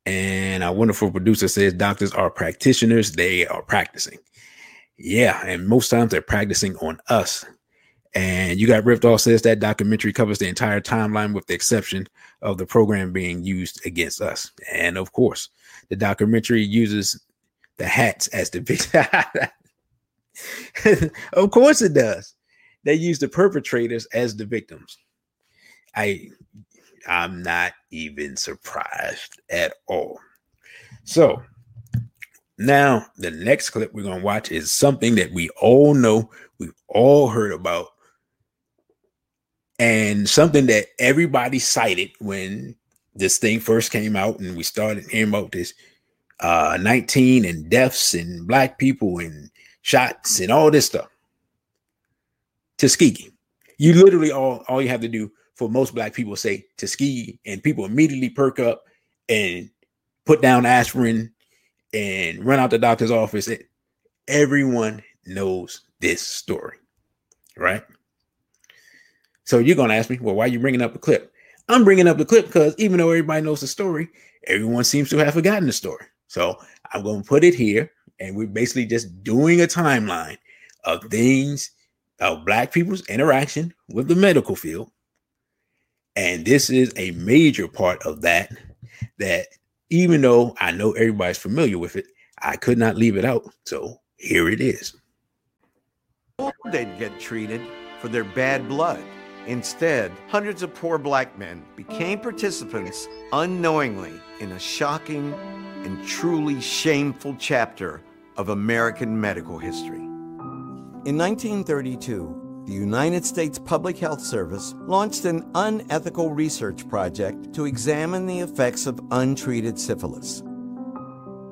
And our wonderful producer says doctors are practitioners, they are practicing. Yeah, and most times they're practicing on us. And you got Ripped Off says that documentary covers the entire timeline with the exception of the program being used against us. And of course, the documentary uses the hats as the victim. of course it does they use the perpetrators as the victims. I I'm not even surprised at all. So now the next clip we're gonna watch is something that we all know, we've all heard about, and something that everybody cited when this thing first came out and we started hearing about this uh 19 and deaths and black people and shots and all this stuff. Tuskegee. You literally all all you have to do for most black people say Tuskegee, and people immediately perk up and put down aspirin and run out the doctor's office. Everyone knows this story, right? So you're gonna ask me, well, why are you bringing up the clip? I'm bringing up the clip because even though everybody knows the story, everyone seems to have forgotten the story. So I'm gonna put it here, and we're basically just doing a timeline of things of black people's interaction with the medical field. And this is a major part of that, that even though I know everybody's familiar with it, I could not leave it out. So here it is. They'd get treated for their bad blood. Instead, hundreds of poor black men became participants unknowingly in a shocking and truly shameful chapter of American medical history. In 1932, the United States Public Health Service launched an unethical research project to examine the effects of untreated syphilis.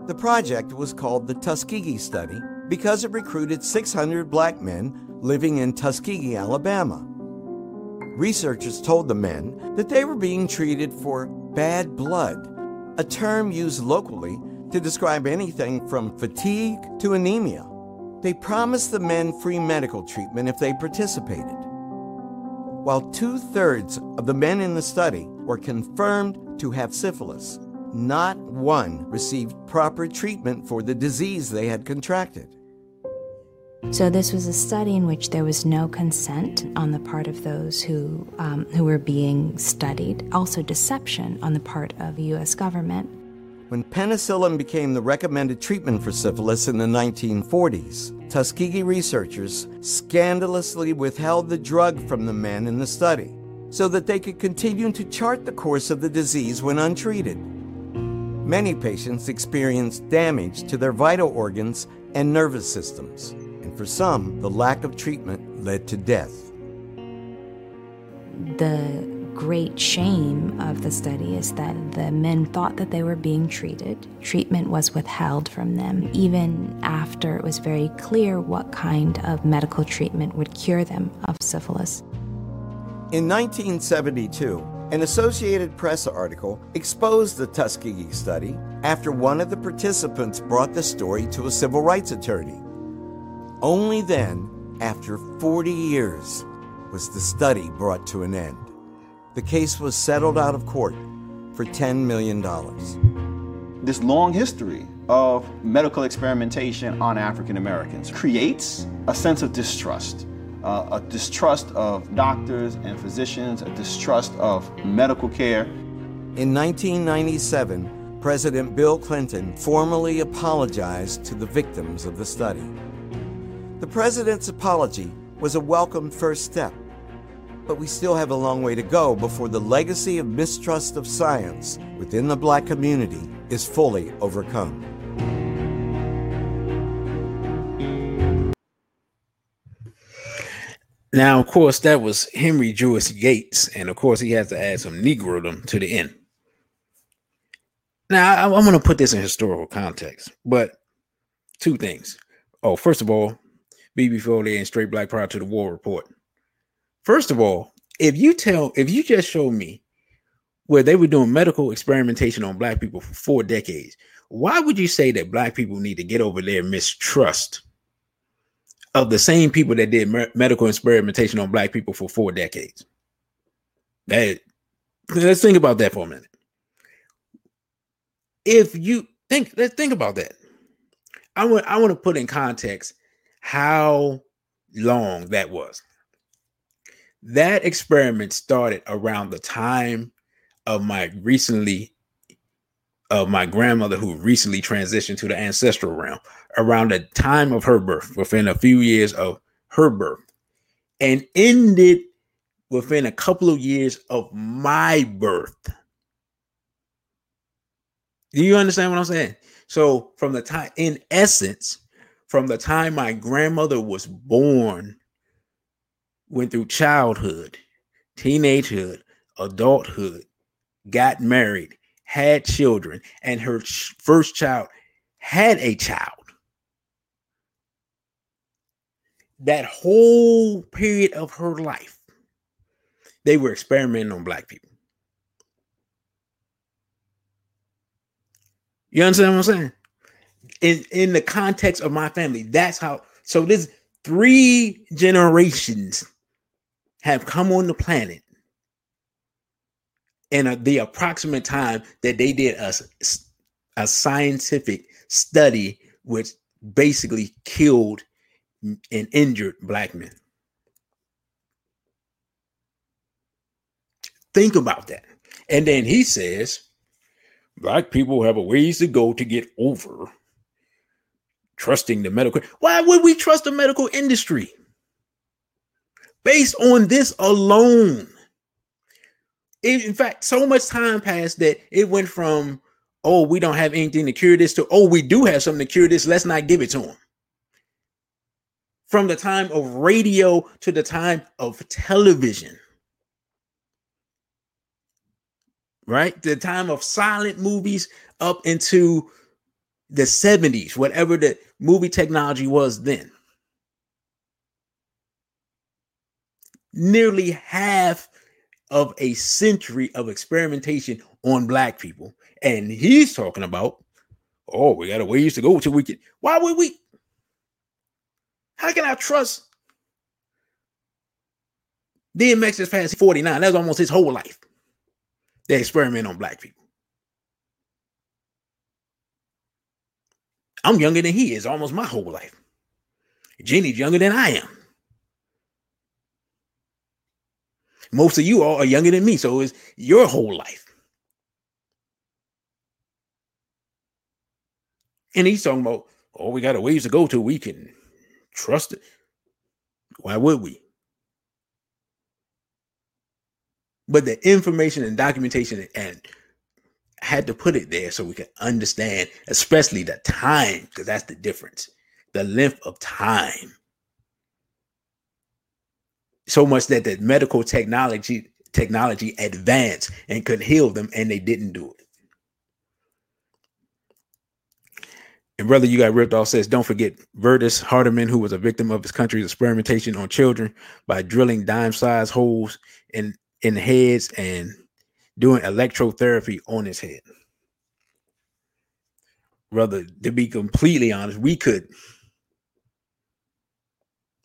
The project was called the Tuskegee Study because it recruited 600 black men living in Tuskegee, Alabama. Researchers told the men that they were being treated for bad blood, a term used locally to describe anything from fatigue to anemia. They promised the men free medical treatment if they participated. While two thirds of the men in the study were confirmed to have syphilis, not one received proper treatment for the disease they had contracted. So this was a study in which there was no consent on the part of those who um, who were being studied. Also, deception on the part of the U.S. government. When penicillin became the recommended treatment for syphilis in the 1940s, Tuskegee researchers scandalously withheld the drug from the men in the study so that they could continue to chart the course of the disease when untreated. Many patients experienced damage to their vital organs and nervous systems, and for some, the lack of treatment led to death. The great shame of the study is that the men thought that they were being treated. Treatment was withheld from them, even after it was very clear what kind of medical treatment would cure them of syphilis. In 1972, an Associated Press article exposed the Tuskegee study after one of the participants brought the story to a civil rights attorney. Only then, after 40 years, was the study brought to an end. The case was settled out of court for $10 million. This long history of medical experimentation on African Americans creates a sense of distrust. Uh, a distrust of doctors and physicians, a distrust of medical care. In 1997, President Bill Clinton formally apologized to the victims of the study. The president's apology was a welcome first step but we still have a long way to go before the legacy of mistrust of science within the black community is fully overcome. Now, of course, that was Henry Louis Gates, and of course, he has to add some Negrodom to the end. Now, I, am going to put this in historical context, but two things. Oh, first of all, B.B. Foley and Straight Black prior to the War Report. First of all, if you tell, if you just show me where they were doing medical experimentation on black people for four decades, why would you say that black people need to get over their mistrust of the same people that did me- medical experimentation on black people for four decades. That let's think about that for a minute. If you think, let's think about that. I want I want to put in context how long that was. That experiment started around the time of my recently of my grandmother who recently transitioned to the ancestral realm around the time of her birth, within a few years of her birth, and ended within a couple of years of my birth. Do you understand what I'm saying? So, from the time, in essence, from the time my grandmother was born, went through childhood, teenagehood, adulthood, got married, had children, and her first child had a child. that whole period of her life, they were experimenting on black people. You understand what I'm saying? in in the context of my family. That's how. So this three generations have come on the planet in the approximate time that they did a, a scientific study which basically killed and injured black men. Think about that. And then he says, Black people have a ways to go to get over trusting the medical. Why would we trust the medical industry? Based on this alone. In fact, so much time passed that it went from, oh, we don't have anything to cure this to, oh, we do have something to cure this. Let's not give it to them. From the time of radio to the time of television. Right? The time of silent movies up into the 70s, whatever the movie technology was then. Nearly half of a century of experimentation on black people. And he's talking about, oh, we got a ways to go till we can. Why would we? How can I trust DMX is past 49? That's almost his whole life. They experiment on black people. I'm younger than he is almost my whole life. Jenny's younger than I am. Most of you all are younger than me, so it's your whole life. And he's talking about, oh, we got a ways to go till we can trust it. Why would we? But the information and documentation and had to put it there so we can understand, especially the time, because that's the difference. The length of time. So much that the medical technology technology advanced and could heal them, and they didn't do it. And brother, you got ripped off says, don't forget Vertus Hardiman, who was a victim of his country's experimentation on children by drilling dime-sized holes in in heads and doing electrotherapy on his head. Brother, to be completely honest, we could.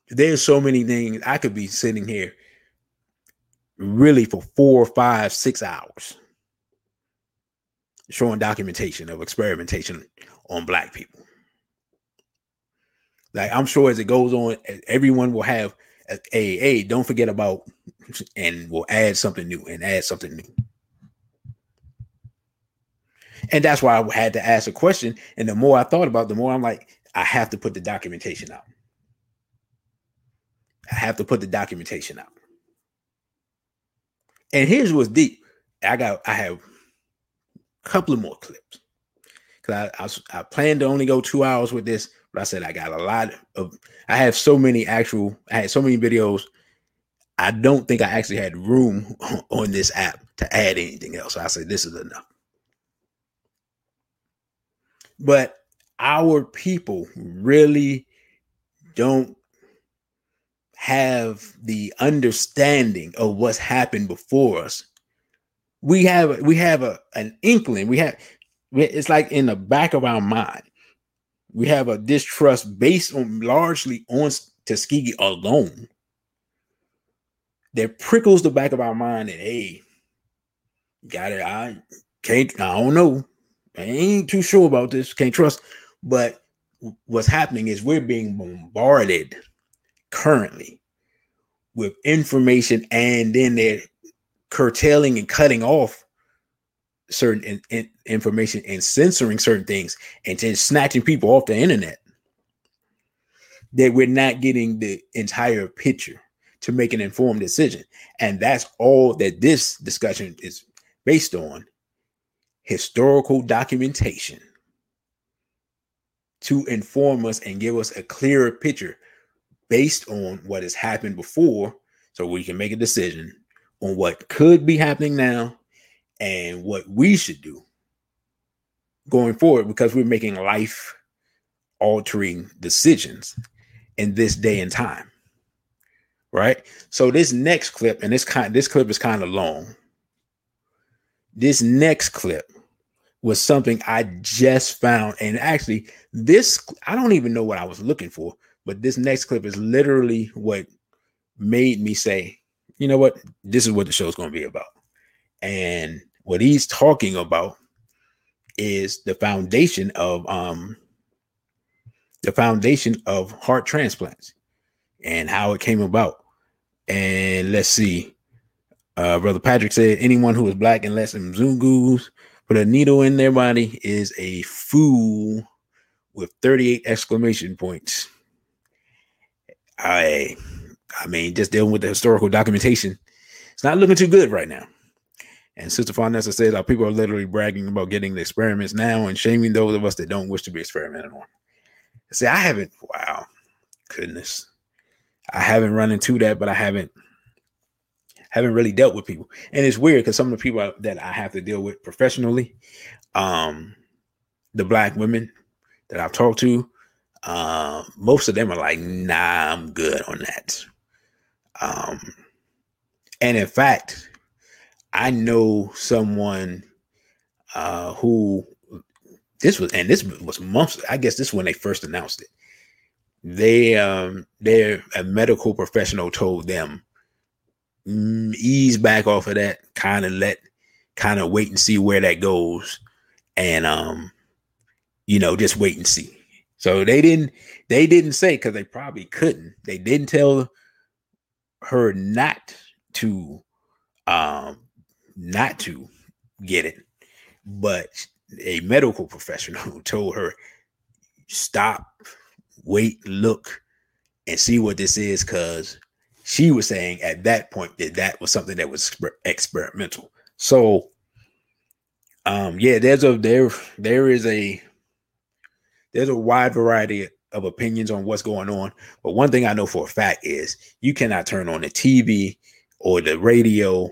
There's so many things I could be sitting here really for four, five, six hours showing documentation of experimentation on black people. Like I'm sure as it goes on, everyone will have a, a, a don't forget about and we'll add something new and add something new. And that's why I had to ask a question. And the more I thought about it, the more I'm like, I have to put the documentation out. I have to put the documentation out. And here's what's deep. I got I have a couple of more clips. Cause I, I, I planned to only go two hours with this, but I said I got a lot of I have so many actual, I had so many videos. I don't think I actually had room on this app to add anything else. So I said this is enough. But our people really don't have the understanding of what's happened before us. We have we have a an inkling. We have it's like in the back of our mind. We have a distrust based on largely on Tuskegee alone that prickles the back of our mind and hey, got it. I can't, I don't know. I ain't too sure about this, can't trust. But what's happening is we're being bombarded currently with information, and then they're curtailing and cutting off certain in, in, information and censoring certain things and then snatching people off the internet that we're not getting the entire picture to make an informed decision and that's all that this discussion is based on historical documentation to inform us and give us a clearer picture based on what has happened before so we can make a decision on what could be happening now and what we should do going forward because we're making life altering decisions in this day and time right? So this next clip and this kind this clip is kind of long. This next clip was something I just found. And actually, this, I don't even know what I was looking for, but this next clip is literally what made me say, you know what, this is what the show's going to be about. And what he's talking about is the foundation of um the foundation of heart transplants and how it came about. And let's see. Uh, Brother Patrick said anyone who is black and less than Zungus put a needle in their body is a fool with 38 exclamation points. I I mean, just dealing with the historical documentation, it's not looking too good right now. And Sister Farnessa says our people are literally bragging about getting the experiments now and shaming those of us that don't wish to be experimented on. See, I haven't, wow, goodness. I haven't run into that, but I haven't haven't really dealt with people. And it's weird because some of the people that I have to deal with professionally, um, the black women that I've talked to, uh, most of them are like, nah, I'm good on that. Um, and in fact, I know someone uh, who this was, and this was months. I guess this is when they first announced it. They, um, their a medical professional told them ease back off of that, kind of let, kind of wait and see where that goes, and um, you know, just wait and see. So they didn't, they didn't say because they probably couldn't. They didn't tell her not to um not to get it but a medical professional told her stop wait look and see what this is because she was saying at that point that that was something that was exper- experimental so um yeah there's a there there is a there's a wide variety of opinions on what's going on. But one thing I know for a fact is you cannot turn on the TV or the radio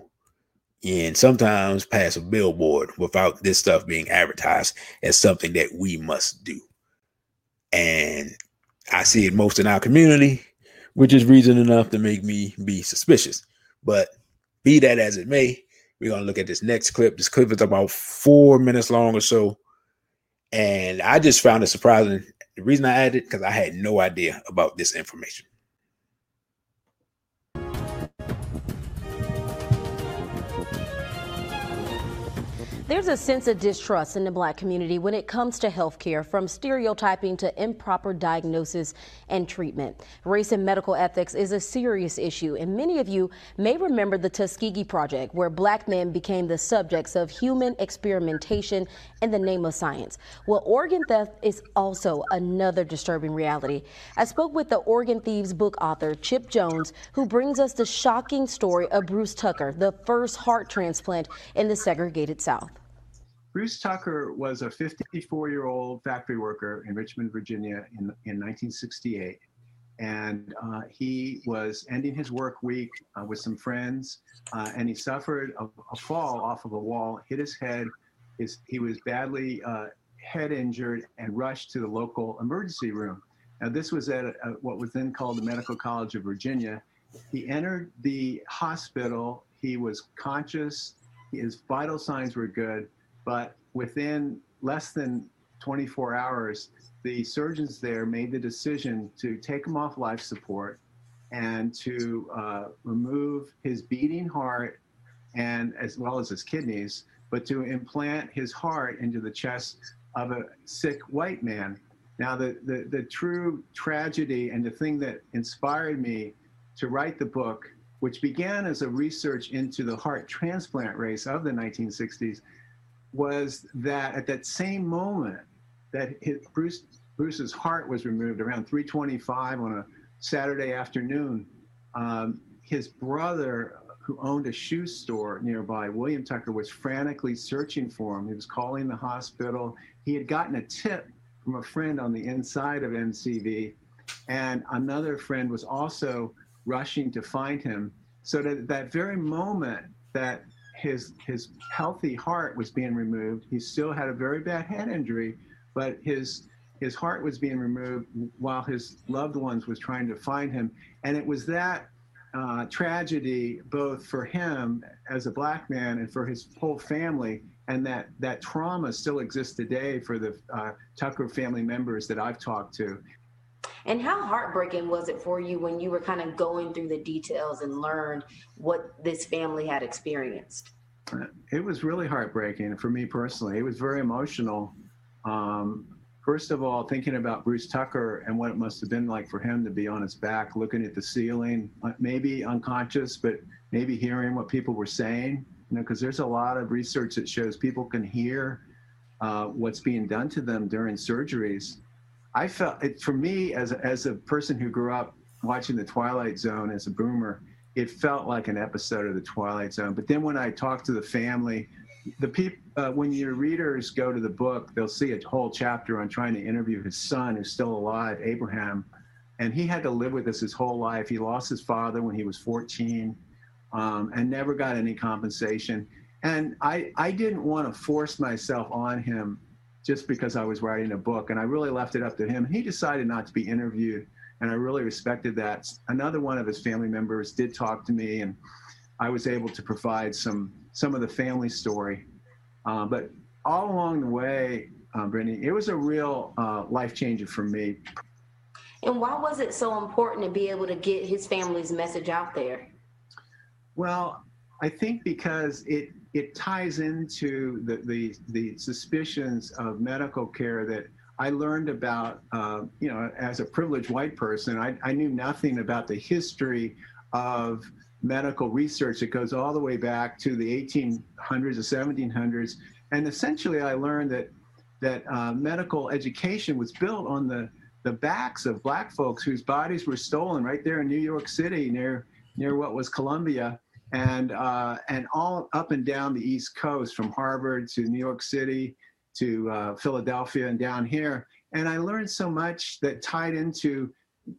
and sometimes pass a billboard without this stuff being advertised as something that we must do. And I see it most in our community, which is reason enough to make me be suspicious. But be that as it may, we're going to look at this next clip. This clip is about four minutes long or so. And I just found it surprising the reason I added because I had no idea about this information. There's a sense of distrust in the black community when it comes to health care, from stereotyping to improper diagnosis and treatment. Race and medical ethics is a serious issue, and many of you may remember the Tuskegee Project, where black men became the subjects of human experimentation in the name of science. Well, organ theft is also another disturbing reality. I spoke with the Organ Thieves book author, Chip Jones, who brings us the shocking story of Bruce Tucker, the first heart transplant in the segregated South. Bruce Tucker was a 54 year old factory worker in Richmond, Virginia in, in 1968. And uh, he was ending his work week uh, with some friends, uh, and he suffered a, a, fall off of a wall, hit his head. His, he was badly uh, head injured and rushed to the local emergency room. Now, this was at a, a, what was then called the Medical College of Virginia. He entered the hospital. He was conscious. His vital signs were good but within less than 24 hours, the surgeons there made the decision to take him off life support and to uh, remove his beating heart and as well as his kidneys, but to implant his heart into the chest of a sick white man. Now, the, the, the true tragedy and the thing that inspired me to write the book, which began as a research into the heart transplant race of the 1960s, was that at that same moment that his, Bruce Bruce's heart was removed around 3:25 on a Saturday afternoon, um, his brother, who owned a shoe store nearby, William Tucker, was frantically searching for him. He was calling the hospital. He had gotten a tip from a friend on the inside of MCV, and another friend was also rushing to find him. So that that very moment that his his healthy heart was being removed. He still had a very bad head injury, but his his heart was being removed while his loved ones was trying to find him. And it was that uh, tragedy, both for him as a black man and for his whole family, and that that trauma still exists today for the uh, Tucker family members that I've talked to. And how heartbreaking was it for you when you were kind of going through the details and learned what this family had experienced? It was really heartbreaking for me personally. It was very emotional. Um, first of all, thinking about Bruce Tucker and what it must have been like for him to be on his back, looking at the ceiling, uh, maybe unconscious, but maybe hearing what people were saying. You know, because there's a lot of research that shows people can hear uh, what's being done to them during surgeries. I felt it for me as a, as a person who grew up watching the Twilight Zone as a boomer. It felt like an episode of the Twilight Zone. But then when I talked to the family, the people uh, when your readers go to the book, they'll see a whole chapter on trying to interview his son, who's still alive, Abraham, and he had to live with this his whole life. He lost his father when he was 14, um, and never got any compensation. And I I didn't want to force myself on him just because I was writing a book, and I really left it up to him. He decided not to be interviewed, and I really respected that. Another one of his family members did talk to me, and I was able to provide some some of the family story. Uh, but all along the way, um, Brittany, it was a real uh, life changer for me. And why was it so important to be able to get his family's message out there? Well, I think because it it ties into the the, the suspicions of medical care that I learned about. Uh, you know, as a privileged white person, I, I knew nothing about the history of medical research that goes all the way back to the 1800s or 1700s. And essentially, I learned that that uh, medical education was built on the the backs of black folks whose bodies were stolen right there in New York City near near what was Columbia and uh, and all up and down the East Coast from Harvard to New York City to uh, Philadelphia and down here. And I learned so much that tied into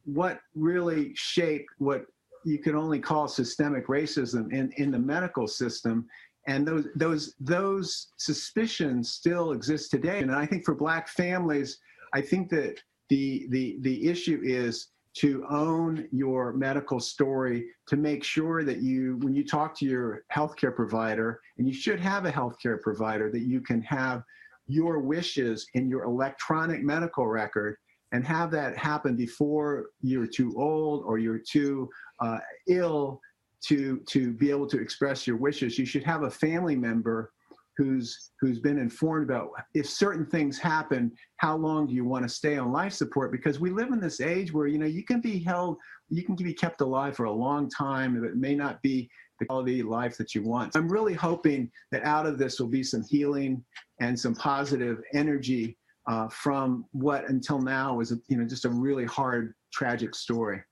what really shaped what you can only call systemic racism in, in the medical system. And those those those suspicions still exist today. And I think for black families, I think that the the the issue is to own your medical story to make sure that you when you talk to your healthcare provider and you should have a healthcare provider that you can have your wishes in your electronic medical record and have that happen before you're too old or you're too uh, ill to to be able to express your wishes. You should have a family member who's who's been informed about if certain things happen, how long do you want to stay on life support? Because we live in this age where you know you can be held, you can be kept alive for a long time, but it may not be the quality of life that you want. I'm really hoping that out of this will be some healing and some positive energy uh, from what until now was you know just a really hard, tragic story.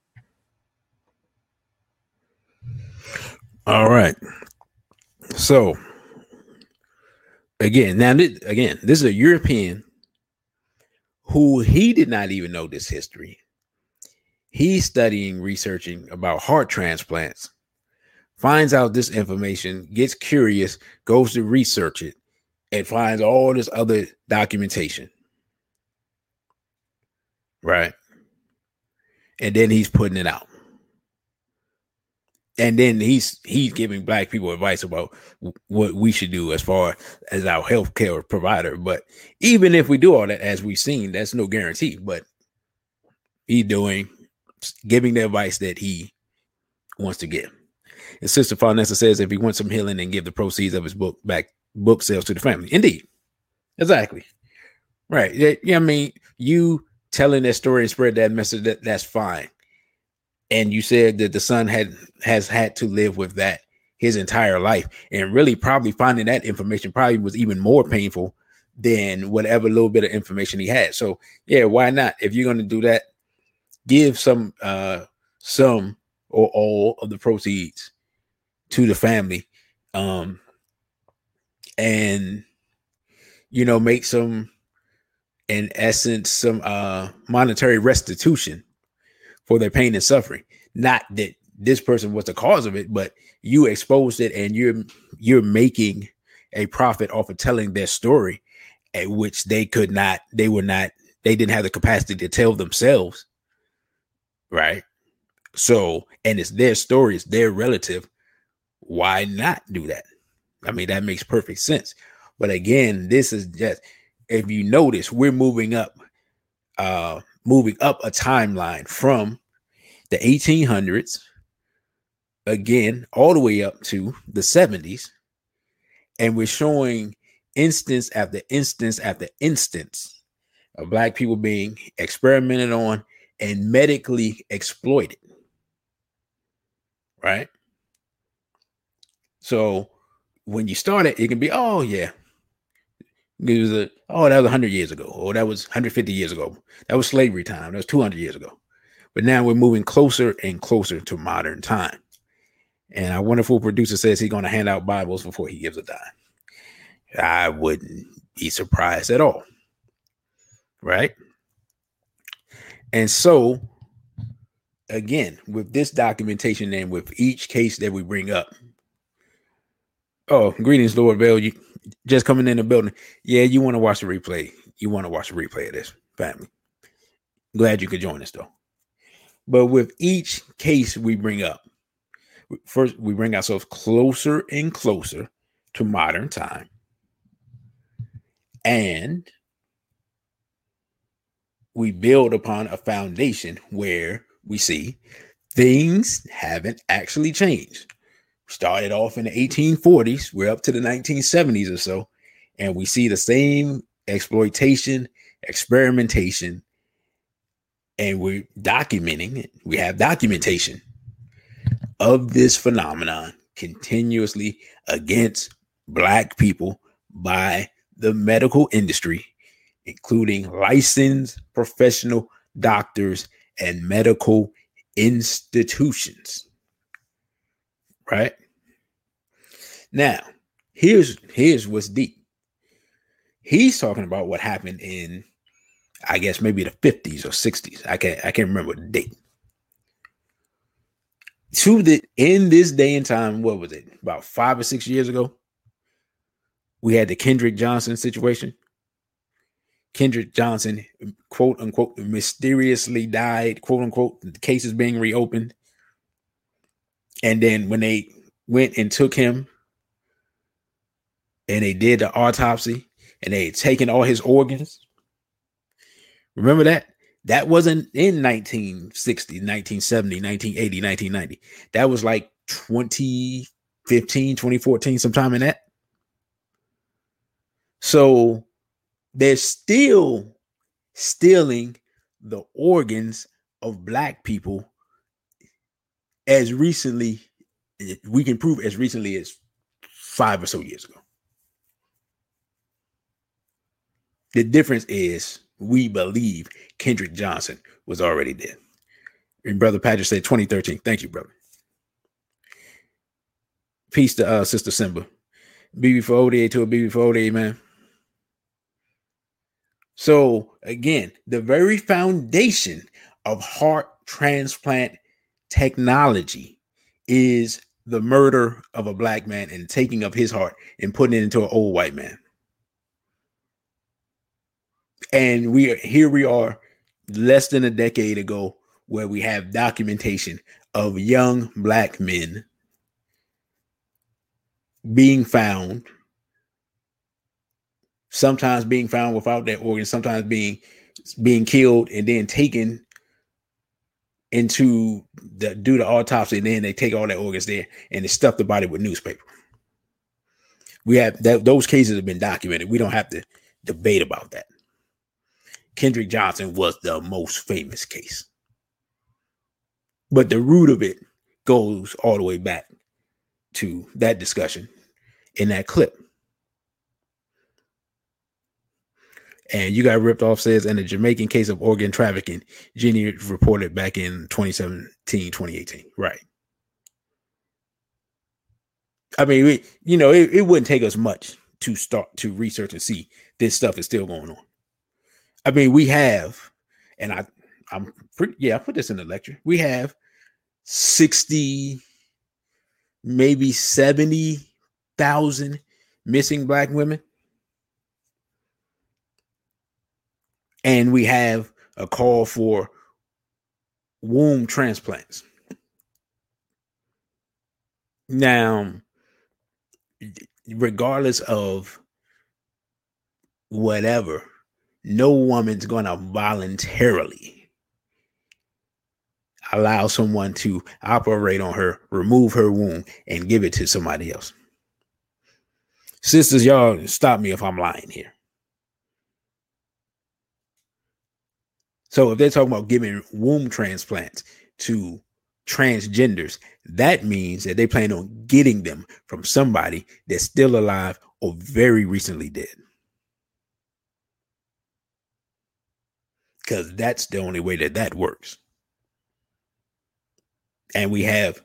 All right. So again, now again, this is a European who he did not even know this history. He's studying, researching about heart transplants, finds out this information, gets curious, goes to research it, and finds all this other documentation. Right. And then he's putting it out and then he's he's giving black people advice about what we should do as far as our healthcare provider. But even if we do all that, as we've seen, that's no guarantee. But he's doing giving the advice that he wants to give. And Sister Farnessa says if he wants some healing and give the proceeds of his book back book sales to the family. Indeed. Exactly. Right. Yeah, I mean, you telling that story and spread that message, that, that's fine and you said that the son had has had to live with that his entire life. And really probably finding that information probably was even more painful than whatever little bit of information he had. So yeah why not? If you're going to do that give some uh some or all of the proceeds to the family um and you know make some in essence some uh monetary restitution for their pain and suffering. Not that this person was the cause of it, but you exposed it and you're you're making a profit off of telling their story at which they could not, they were not, they didn't have the capacity to tell themselves. Right. So, and it's their story, it's their relative. Why not do that? I mean, that makes perfect sense. But again, this is just if you notice, we're moving up uh moving up a timeline from the 1800s again all the way up to the 70s and we're showing instance after instance after instance of black people being experimented on and medically exploited. Right? So when you start it, it can be, oh yeah. It was a oh, that was 100 years ago, Oh, that was 150 years ago. That was slavery time. That was 200 years ago. But now we're moving closer and closer to modern time. And our wonderful producer says he's going to hand out Bibles before he gives a dime. I wouldn't be surprised at all. Right. And so, again, with this documentation and with each case that we bring up, oh, greetings, Lord Bell. You just coming in the building. Yeah, you want to watch the replay. You want to watch the replay of this, family. Glad you could join us, though. But with each case we bring up, first we bring ourselves closer and closer to modern time. And we build upon a foundation where we see things haven't actually changed. Started off in the 1840s, we're up to the 1970s or so, and we see the same exploitation, experimentation, and we're documenting it. We have documentation of this phenomenon continuously against black people by the medical industry, including licensed professional doctors and medical institutions. Right? Now, here's here's what's deep. He's talking about what happened in I guess maybe the 50s or 60s. I can't I can't remember the date. To the in this day and time, what was it? About five or six years ago, we had the Kendrick Johnson situation. Kendrick Johnson, quote unquote, mysteriously died, quote unquote. The case is being reopened. And then when they went and took him and they did the autopsy and they had taken all his organs, Remember that? That wasn't in 1960, 1970, 1980, 1990. That was like 2015, 2014, sometime in that. So they're still stealing the organs of black people as recently we can prove as recently as five or so years ago. The difference is we believe Kendrick Johnson was already dead. And Brother Patrick said 2013. Thank you, brother. Peace to uh, Sister Simba. BB for ODA to a BB for ODA, man. So, again, the very foundation of heart transplant technology is the murder of a black man and taking of his heart and putting it into an old white man. And we are here we are less than a decade ago where we have documentation of young black men being found sometimes being found without their organs sometimes being being killed and then taken into the do the autopsy and then they take all their organs there and they stuff the body with newspaper we have that those cases have been documented we don't have to debate about that Kendrick Johnson was the most famous case. But the root of it goes all the way back to that discussion in that clip. And you got ripped off says in the Jamaican case of organ trafficking, Jenny reported back in 2017, 2018. Right. I mean, we, you know, it, it wouldn't take us much to start to research and see this stuff is still going on. I mean, we have, and I, I'm pretty, yeah, I put this in the lecture. We have 60, maybe 70,000 missing black women. And we have a call for womb transplants. Now, regardless of whatever no woman's going to voluntarily allow someone to operate on her, remove her womb, and give it to somebody else. Sisters, y'all stop me if I'm lying here. So if they're talking about giving womb transplants to transgenders, that means that they plan on getting them from somebody that's still alive or very recently dead. Because that's the only way that that works. And we have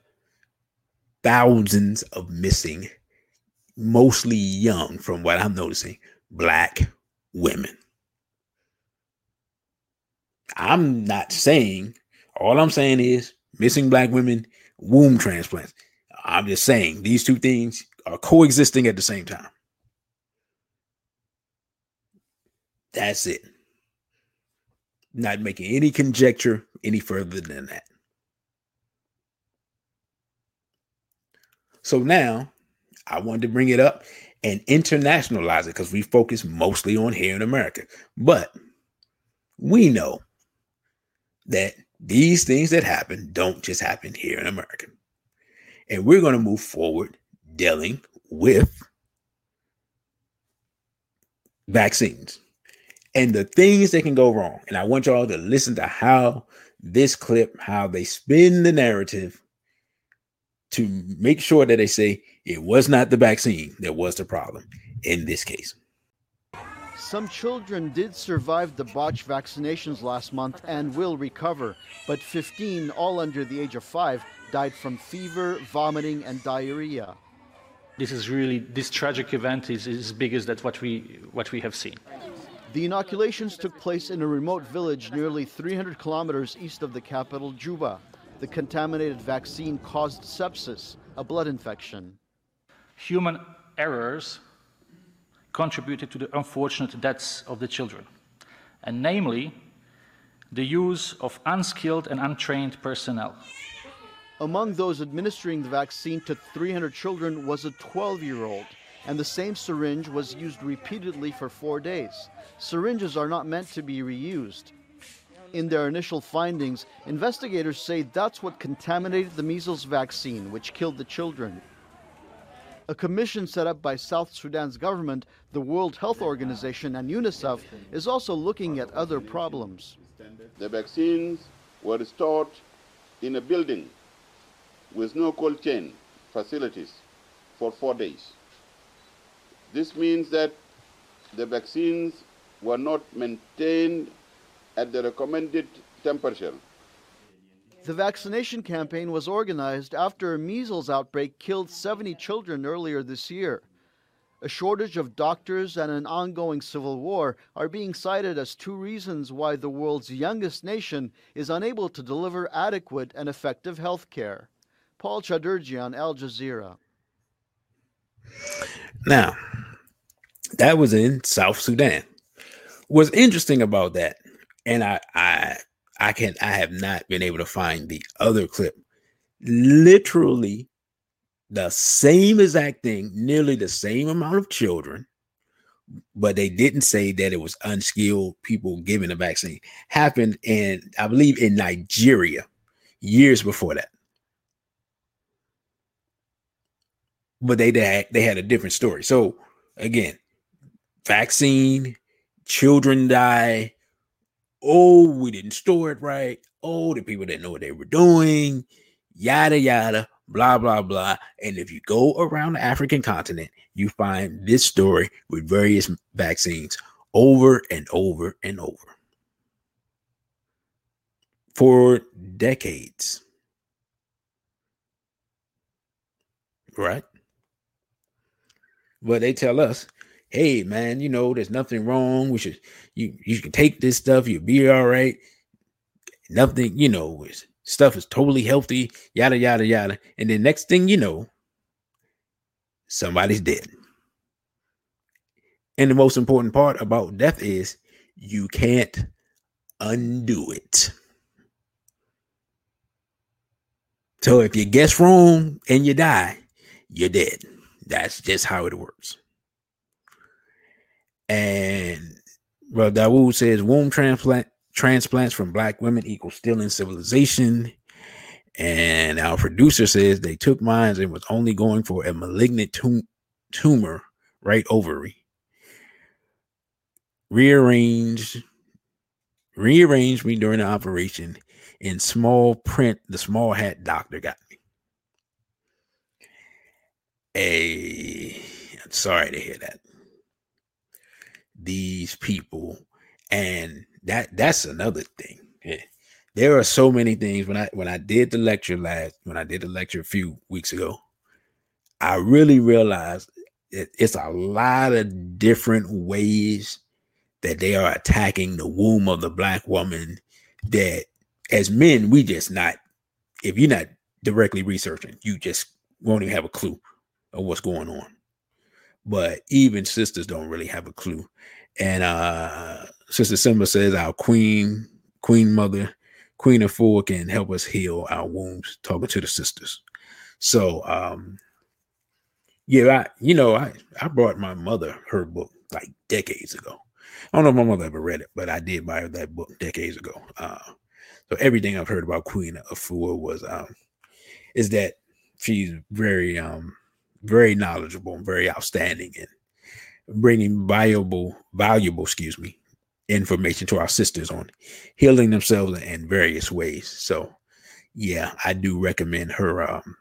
thousands of missing, mostly young, from what I'm noticing, black women. I'm not saying, all I'm saying is missing black women, womb transplants. I'm just saying these two things are coexisting at the same time. That's it. Not making any conjecture any further than that. So now I wanted to bring it up and internationalize it because we focus mostly on here in America. But we know that these things that happen don't just happen here in America. And we're going to move forward dealing with vaccines and the things that can go wrong. And I want y'all to listen to how this clip, how they spin the narrative to make sure that they say it was not the vaccine that was the problem in this case. Some children did survive the botched vaccinations last month and will recover, but 15, all under the age of five, died from fever, vomiting, and diarrhea. This is really this tragic event is as big as that what we what we have seen. The inoculations took place in a remote village nearly 300 kilometers east of the capital, Juba. The contaminated vaccine caused sepsis, a blood infection. Human errors contributed to the unfortunate deaths of the children, and namely, the use of unskilled and untrained personnel. Among those administering the vaccine to 300 children was a 12 year old, and the same syringe was used repeatedly for four days. Syringes are not meant to be reused. In their initial findings, investigators say that's what contaminated the measles vaccine, which killed the children. A commission set up by South Sudan's government, the World Health Organization, and UNICEF is also looking at other problems. The vaccines were stored in a building with no cold chain facilities for four days. This means that the vaccines were not maintained at the recommended temperature the vaccination campaign was organized after a measles outbreak killed 70 children earlier this year. A shortage of doctors and an ongoing civil war are being cited as two reasons why the world's youngest nation is unable to deliver adequate and effective health care. Paul Chaderjian, Al Jazeera. Now, that was in South Sudan. What's interesting about that, and I, I I can I have not been able to find the other clip. Literally the same exact thing, nearly the same amount of children, but they didn't say that it was unskilled people giving the vaccine. Happened in, I believe, in Nigeria years before that. But they they they had a different story. So again, vaccine, children die, oh, we didn't store it right. Oh, the people didn't know what they were doing, yada, yada, blah, blah, blah. And if you go around the African continent, you find this story with various vaccines over and over and over for decades. Right? But they tell us hey man, you know, there's nothing wrong. We should you you can take this stuff, you'll be all right. Nothing, you know, stuff is totally healthy, yada yada yada. And then next thing you know, somebody's dead. And the most important part about death is you can't undo it. So if you guess wrong and you die, you're dead. That's just how it works. And Brother Dawood says womb transplant transplants from black women equal stealing civilization. And our producer says they took mines and was only going for a malignant tum- tumor, right ovary. Rearranged, rearranged me during the operation. In small print, the small hat doctor got me. A, I'm sorry to hear that. These people, and that that's another thing. Eh, there are so many things when I when I did the lecture last when I did the lecture a few weeks ago, I really realized it, it's a lot of different ways that they are attacking the womb of the black woman that as men we just not if you're not directly researching you just won't even have a clue of what's going on but even sisters don't really have a clue. And uh sister simba says our queen queen mother queen of four can help us heal our wounds talking to the sisters. So um yeah i you know i i brought my mother her book like decades ago. I don't know if my mother ever read it, but I did buy that book decades ago. Uh, so everything I've heard about Queen of Afua was um, is that she's very um, very knowledgeable and very outstanding and bringing valuable valuable excuse me information to our sisters on healing themselves in various ways. So yeah, I do recommend her um,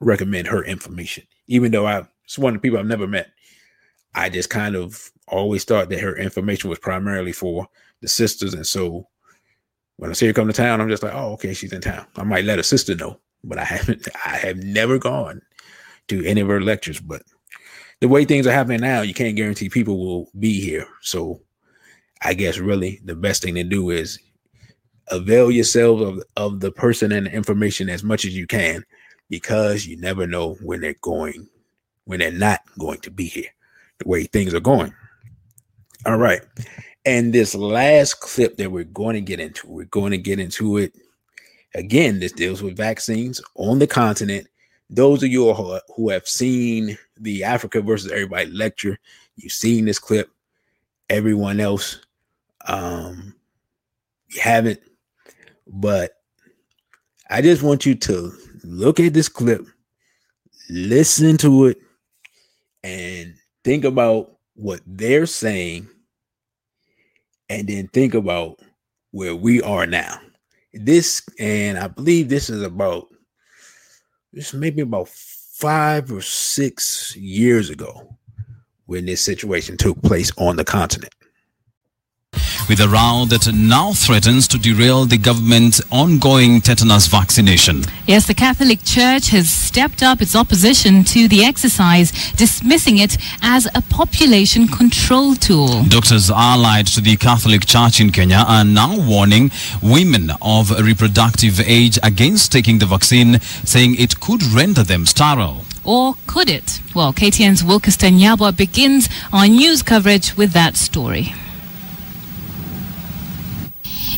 recommend her information, even though I it's one of the people I've never met. I just kind of always thought that her information was primarily for the sisters. And so when I see her come to town, I'm just like, oh, okay, she's in town. I might let a sister know, but I haven't, I have never gone to any of her lectures. But the way things are happening now, you can't guarantee people will be here. So I guess really the best thing to do is avail yourself of, of the person and the information as much as you can because you never know when they're going, when they're not going to be here, the way things are going. All right. And this last clip that we're going to get into, we're going to get into it again. This deals with vaccines on the continent. Those of you who have seen the Africa versus everybody lecture, you've seen this clip. Everyone else, um, you haven't. But I just want you to look at this clip, listen to it, and think about what they're saying and then think about where we are now. This, and I believe this is about this maybe about five or six years ago when this situation took place on the continent with a row that now threatens to derail the government's ongoing tetanus vaccination. Yes, the Catholic Church has stepped up its opposition to the exercise, dismissing it as a population control tool. Doctors allied to the Catholic Church in Kenya are now warning women of reproductive age against taking the vaccine, saying it could render them sterile. Or could it? Well, KTN's Wilkeston Yabwa begins our news coverage with that story.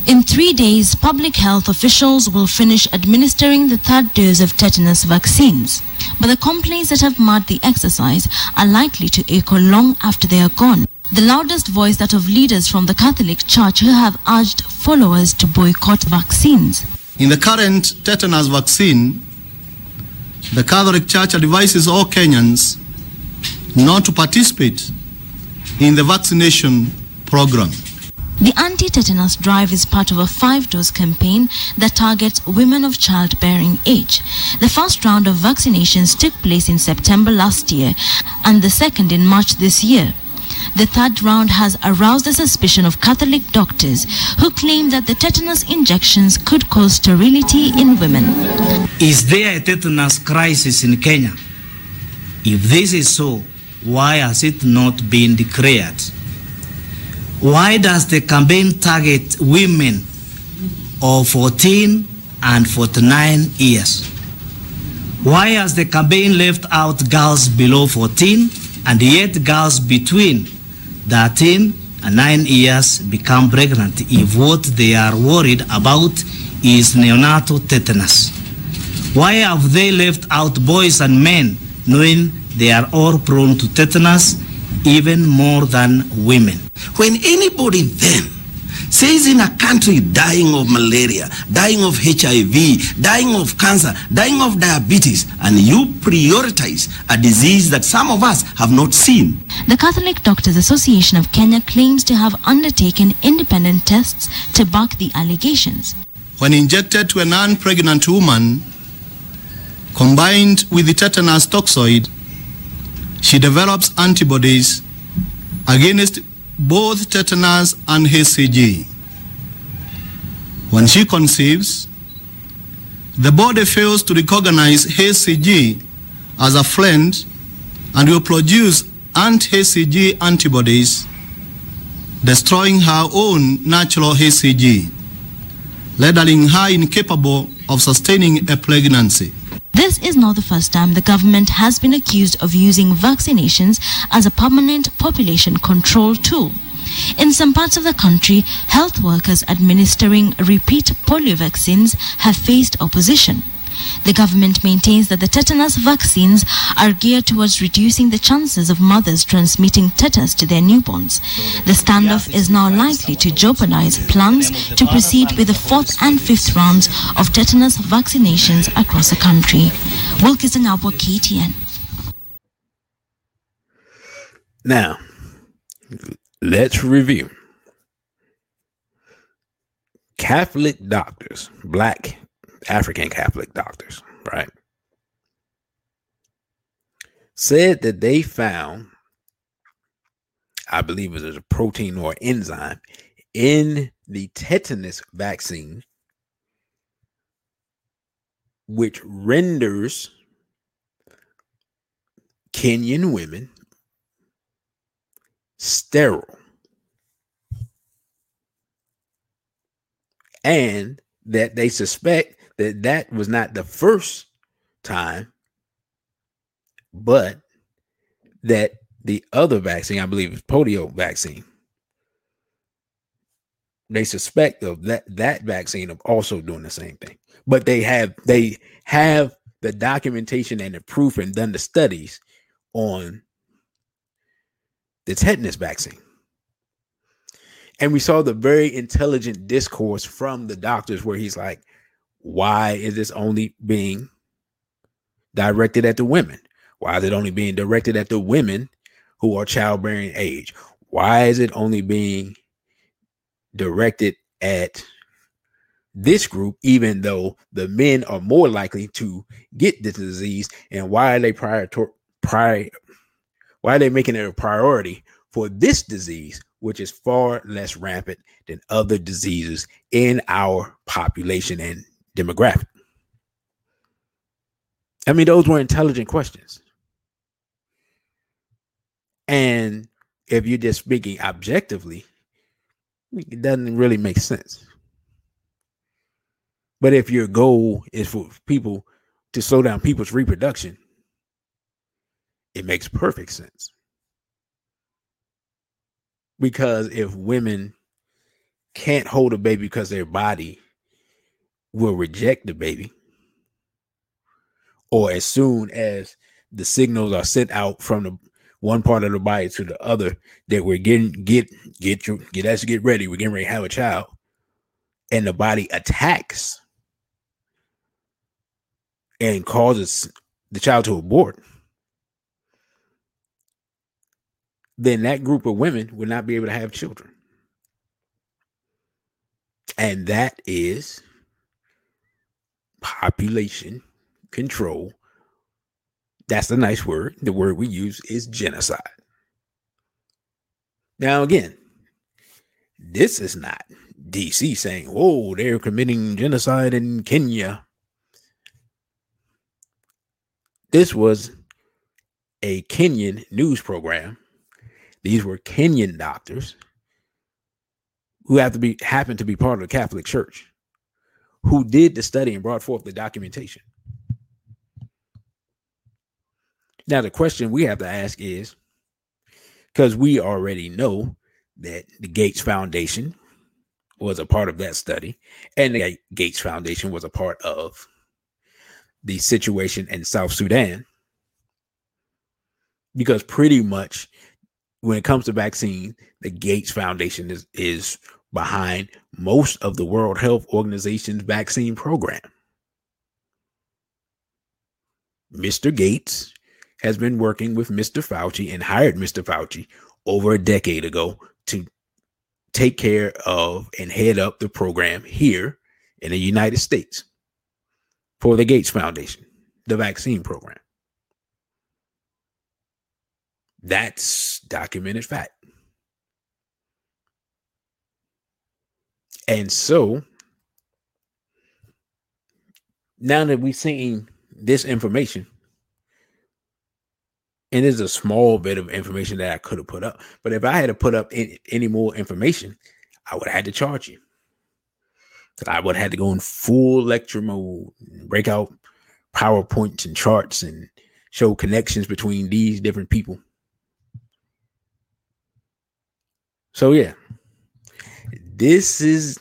In three days, public health officials will finish administering the third dose of tetanus vaccines. But the complaints that have marred the exercise are likely to echo long after they are gone. The loudest voice that of leaders from the Catholic Church who have urged followers to boycott vaccines. In the current tetanus vaccine, the Catholic Church advises all Kenyans not to participate in the vaccination program. The anti-tetanus drive is part of a five-dose campaign that targets women of childbearing age. The first round of vaccinations took place in September last year and the second in March this year. The third round has aroused the suspicion of Catholic doctors who claim that the tetanus injections could cause sterility in women. Is there a tetanus crisis in Kenya? If this is so, why has it not been declared? Why does the campaign target women of 14 and 49 years? Why has the campaign left out girls below 14 and yet girls between 13 and 9 years become pregnant if what they are worried about is neonatal tetanus? Why have they left out boys and men knowing they are all prone to tetanus even more than women? When anybody then says in a country dying of malaria, dying of HIV, dying of cancer, dying of diabetes, and you prioritize a disease that some of us have not seen. The Catholic Doctors Association of Kenya claims to have undertaken independent tests to back the allegations. When injected to a non pregnant woman, combined with the tetanus toxoid, she develops antibodies against both tetanus and HCG. When she conceives, the body fails to recognize HCG as a friend and will produce anti-HCG antibodies, destroying her own natural HCG, rendering her incapable of sustaining a pregnancy. This is not the first time the government has been accused of using vaccinations as a permanent population control tool. In some parts of the country, health workers administering repeat polio vaccines have faced opposition. The government maintains that the tetanus vaccines are geared towards reducing the chances of mothers transmitting tetanus to their newborns. The standoff is now likely to jeopardize plans to proceed with the fourth and fifth rounds of tetanus vaccinations across the country. Wilkison Abwa, KTN. Now, let's review. Catholic doctors, black African Catholic doctors, right, said that they found, I believe it was a protein or enzyme in the tetanus vaccine, which renders Kenyan women sterile. And that they suspect that that was not the first time, but that the other vaccine, I believe, is polio vaccine. They suspect of that that vaccine of also doing the same thing, but they have they have the documentation and the proof and done the studies on the tetanus vaccine. And we saw the very intelligent discourse from the doctors where he's like, why is this only being directed at the women? Why is it only being directed at the women who are childbearing age? Why is it only being directed at this group, even though the men are more likely to get the disease? And why are they prior to prior? Why are they making it a priority for this disease, which is far less rampant than other diseases in our population and demographic? I mean, those were intelligent questions. And if you're just speaking objectively, it doesn't really make sense. But if your goal is for people to slow down people's reproduction, it makes perfect sense. Because if women can't hold a baby because their body will reject the baby, or as soon as the signals are sent out from the one part of the body to the other that we're getting get get your get us get ready, we're getting ready to have a child, and the body attacks and causes the child to abort, then that group of women will not be able to have children. And that is population control. That's a nice word. The word we use is genocide. Now, again, this is not DC saying, whoa, they're committing genocide in Kenya. This was a Kenyan news program. These were Kenyan doctors who have to be happen to be part of the Catholic Church who did the study and brought forth the documentation. Now, the question we have to ask is because we already know that the Gates Foundation was a part of that study, and the Gates Foundation was a part of the situation in South Sudan. Because pretty much when it comes to vaccine, the Gates Foundation is is behind most of the World Health Organization's vaccine program. Mr. Gates has been working with Mr. Fauci and hired Mr. Fauci over a decade ago to take care of and head up the program here in the United States for the Gates Foundation, the vaccine program. That's documented fact. And so now that we've seen this information, and there's a small bit of information that I could have put up, but if I had to put up any, any more information, I would have had to charge you. I would have had to go in full lecture mode, break out PowerPoints and charts and show connections between these different people. So yeah, this is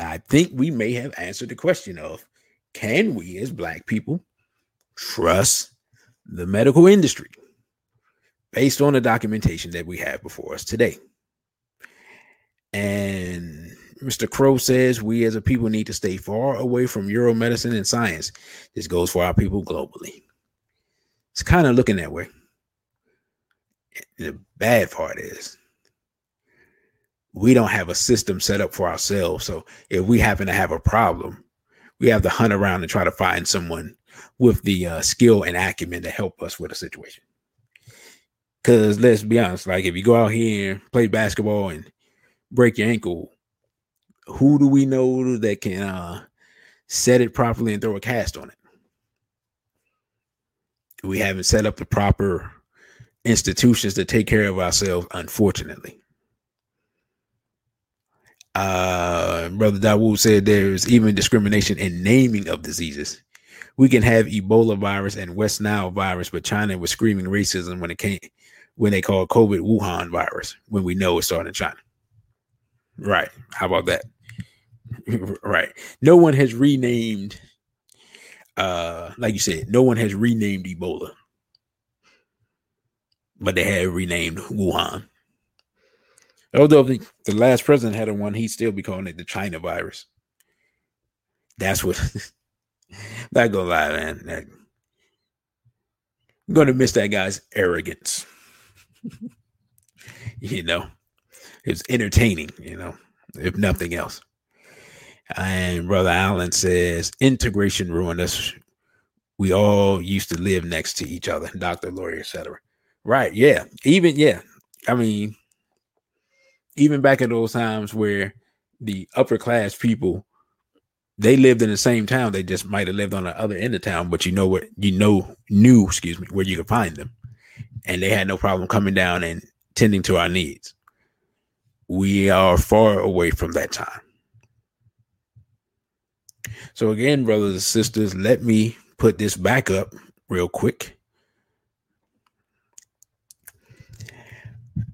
I think we may have answered the question of can we as black people trust the medical industry based on the documentation that we have before us today. And Mr. Crow says we as a people need to stay far away from Euro medicine and science. This goes for our people globally. It's kind of looking that way. The bad part is we don't have a system set up for ourselves. So if we happen to have a problem, we have to hunt around and try to find someone with the uh, skill and acumen to help us with a situation. Because let's be honest, like if you go out here and play basketball and break your ankle, who do we know that can uh, set it properly and throw a cast on it? We haven't set up the proper institutions to take care of ourselves, unfortunately. Uh, Brother Dawood said there's even discrimination in naming of diseases. We can have Ebola virus and West Nile virus, but China was screaming racism when it came when they called COVID Wuhan virus when we know it started in China. Right. How about that? right. No one has renamed uh like you said, no one has renamed Ebola. But they have renamed Wuhan. Although the, the last president had a one, he'd still be calling it the China virus. That's what. not gonna lie, man. That, I'm gonna miss that guy's arrogance. you know, it's entertaining. You know, if nothing else. And brother Allen says integration ruined us. We all used to live next to each other, doctor, lawyer, etc. Right? Yeah. Even yeah. I mean, even back in those times where the upper class people they lived in the same town they just might have lived on the other end of town but you know what you know knew excuse me where you could find them. And they had no problem coming down and tending to our needs. We are far away from that time. So again brothers and sisters let me put this back up real quick.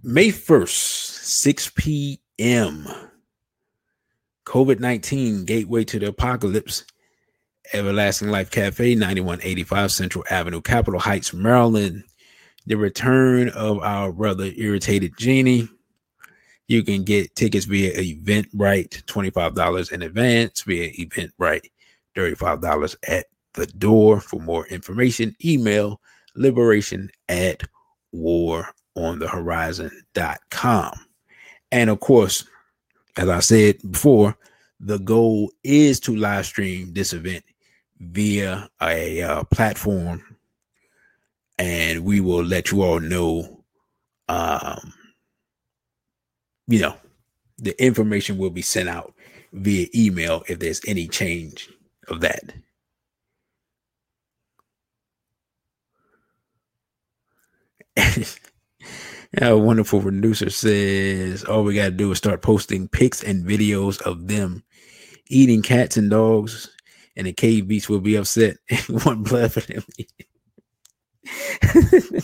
May 1st 6 p.m. COVID 19 Gateway to the Apocalypse, Everlasting Life Cafe, 9185 Central Avenue, Capitol Heights, Maryland. The return of our brother Irritated Genie. You can get tickets via Eventbrite, $25 in advance, via Eventbrite, $35 at the door. For more information, email liberation at waronthehorizon.com. And of course, as I said before, the goal is to live stream this event via a uh, platform, and we will let you all know. Um, you know, the information will be sent out via email if there's any change of that. A wonderful producer says all we gotta do is start posting pics and videos of them eating cats and dogs, and the cave beast will be upset and want blood for them.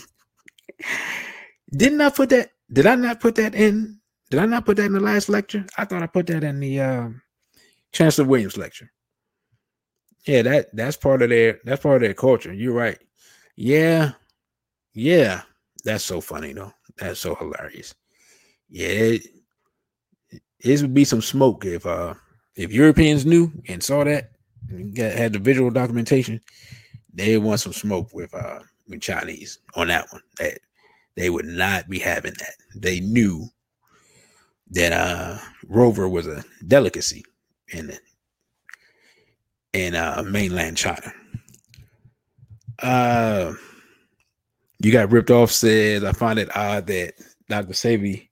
Didn't I put that? Did I not put that in? Did I not put that in the last lecture? I thought I put that in the uh, Chancellor Williams lecture. Yeah, that that's part of their that's part of their culture. You're right. Yeah, yeah, that's so funny though. That's so hilarious. Yeah, it, it would be some smoke if uh if Europeans knew and saw that and got, had the visual documentation, they want some smoke with uh with Chinese on that one. That they would not be having that. They knew that uh Rover was a delicacy in in uh mainland China. Uh you got ripped off says I find it odd that Dr. Sebi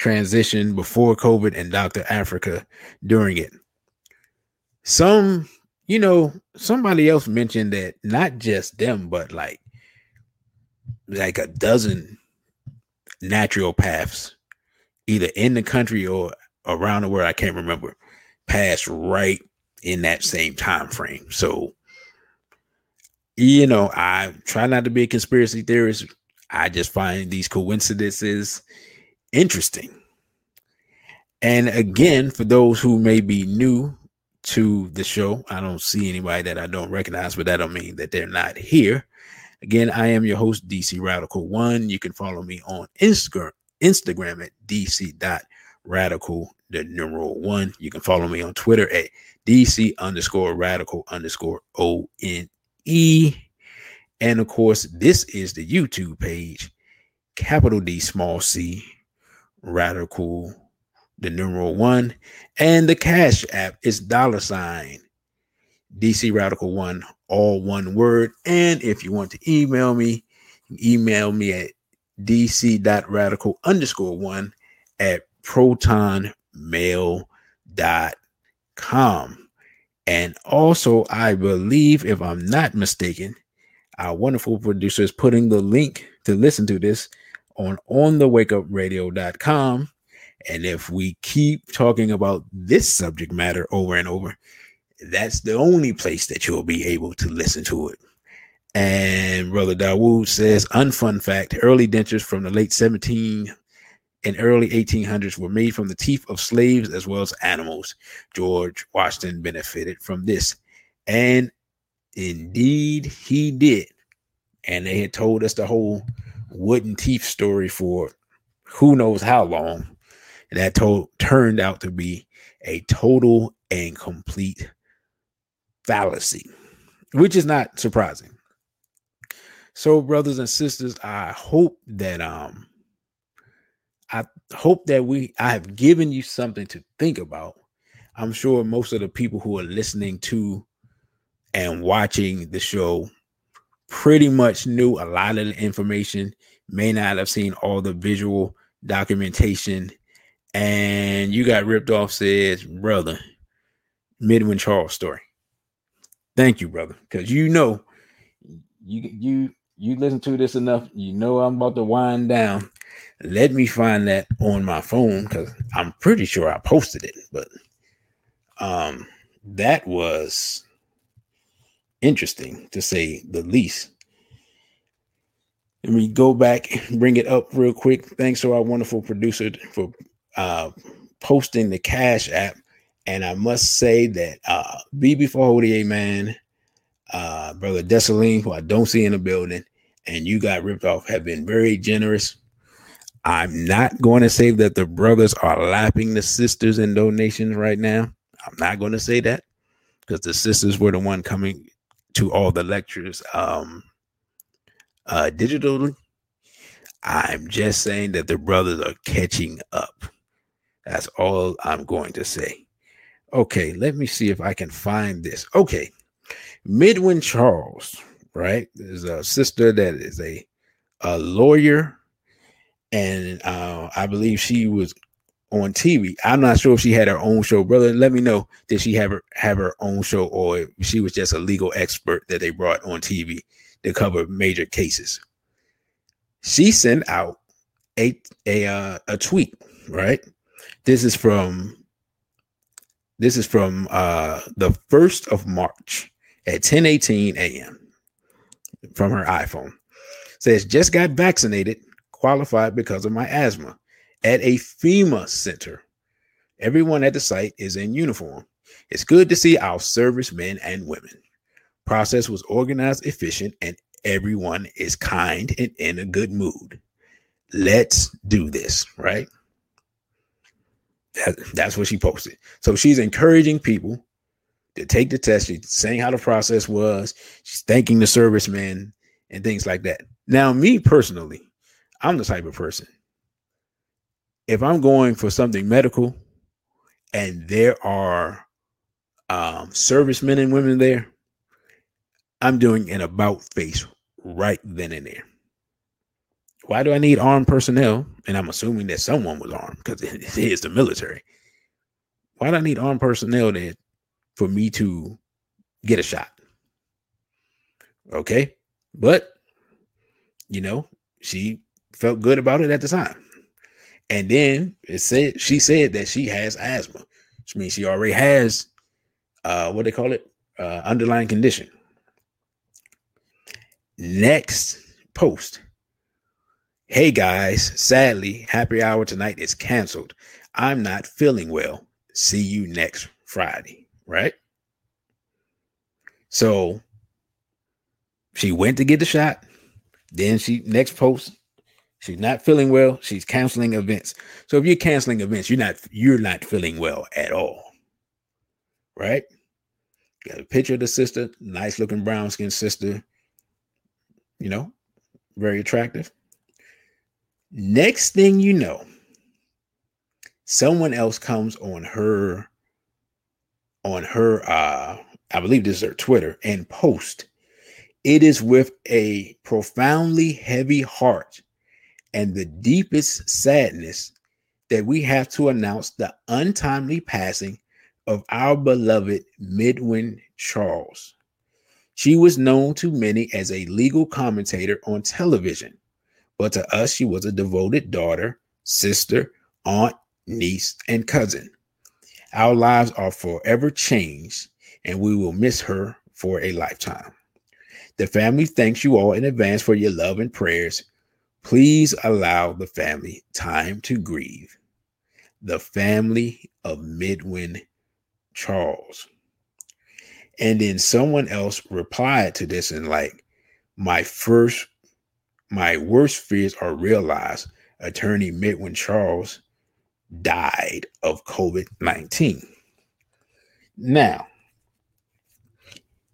transitioned before COVID and Dr. Afrika during it. Some, you know, somebody else mentioned that not just them, but like like a dozen naturopaths, either in the country or around the world, I can't remember, passed right in that same time frame. So, you know, I try not to be a conspiracy theorist. I just find these coincidences interesting. And again, for those who may be new to the show, I don't see anybody that I don't recognize, but that don't mean that they're not here. Again, I am your host, DC Radical One. You can follow me on Instagram, Instagram at DC.radical, the numeral one. You can follow me on Twitter at DC underscore radical underscore O N E. And of course, this is the YouTube page, capital D small c radical, the numeral one. And the Cash app is dollar sign DC Radical One, all one word. And if you want to email me, email me at dc.radical underscore one at protonmail.com. And also, I believe, if I'm not mistaken, our wonderful producer is putting the link to listen to this on on the wakeupradio.com. And if we keep talking about this subject matter over and over, that's the only place that you'll be able to listen to it. And Brother Dawood says, unfun fact, early dentures from the late 17 and early 1800s were made from the teeth of slaves as well as animals. George Washington benefited from this. And indeed he did. And they had told us the whole wooden teeth story for who knows how long. And that told, turned out to be a total and complete fallacy, which is not surprising. So, brothers and sisters, I hope that um I hope that we I have given you something to think about. I'm sure most of the people who are listening to and watching the show pretty much knew a lot of the information, may not have seen all the visual documentation, and you got ripped off, says, brother, Midwin Charles story. Thank you, brother, because you know you you you listen to this enough, you know I'm about to wind down. Let me find that on my phone because I'm pretty sure I posted it, but um that was interesting to say the least. Let me go back, and bring it up real quick. Thanks to our wonderful producer for uh posting the cash app and I must say that uh BB4ODA man, uh brother Desaline, who I don't see in the building, and you got ripped off, have been very generous. I'm not going to say that the brothers are lapping the sisters in donations right now. I'm not going to say that because the sisters were the one coming to all the lectures um uh digitally. I'm just saying that the brothers are catching up. That's all I'm going to say. Okay, let me see if I can find this. Okay, Midwin Charles, right? There's a sister that is a, a lawyer, and uh, I believe she was on TV. I'm not sure if she had her own show, brother. Let me know did she have her have her own show, or she was just a legal expert that they brought on TV to cover major cases. She sent out a a uh, a tweet, right? This is from this is from uh, the 1st of March at 10:18 a.m. from her iPhone. Says just got vaccinated, qualified because of my asthma at a FEMA center. Everyone at the site is in uniform. It's good to see our servicemen and women. Process was organized, efficient, and everyone is kind and in a good mood. Let's do this, right? That, that's what she posted. So she's encouraging people to take the test. She's saying how the process was. She's thanking the servicemen and things like that. Now, me personally, I'm the type of person. If I'm going for something medical and there are um, servicemen and women there, I'm doing an about face right then and there. Why do I need armed personnel? And I'm assuming that someone was armed because it is the military. Why do I need armed personnel there for me to get a shot? Okay. But, you know, she felt good about it at the time. And then it said she said that she has asthma, which means she already has uh what they call it, uh underlying condition. Next post. Hey guys, sadly, happy hour tonight is canceled. I'm not feeling well. See you next Friday, right? So she went to get the shot. Then she next post, she's not feeling well. She's canceling events. So if you're canceling events, you're not you're not feeling well at all. Right? Got a picture of the sister, nice looking brown skinned sister. You know, very attractive. Next thing you know, someone else comes on her on her uh I believe this is her Twitter and post it is with a profoundly heavy heart and the deepest sadness that we have to announce the untimely passing of our beloved Midwin Charles. She was known to many as a legal commentator on television, but to us, she was a devoted daughter, sister, aunt, niece, and cousin. Our lives are forever changed, and we will miss her for a lifetime. The family thanks you all in advance for your love and prayers. Please allow the family time to grieve. The family of Midwin Charles. And then someone else replied to this and like, my first, my worst fears are realized. Attorney Midwin Charles died of COVID 19. Now,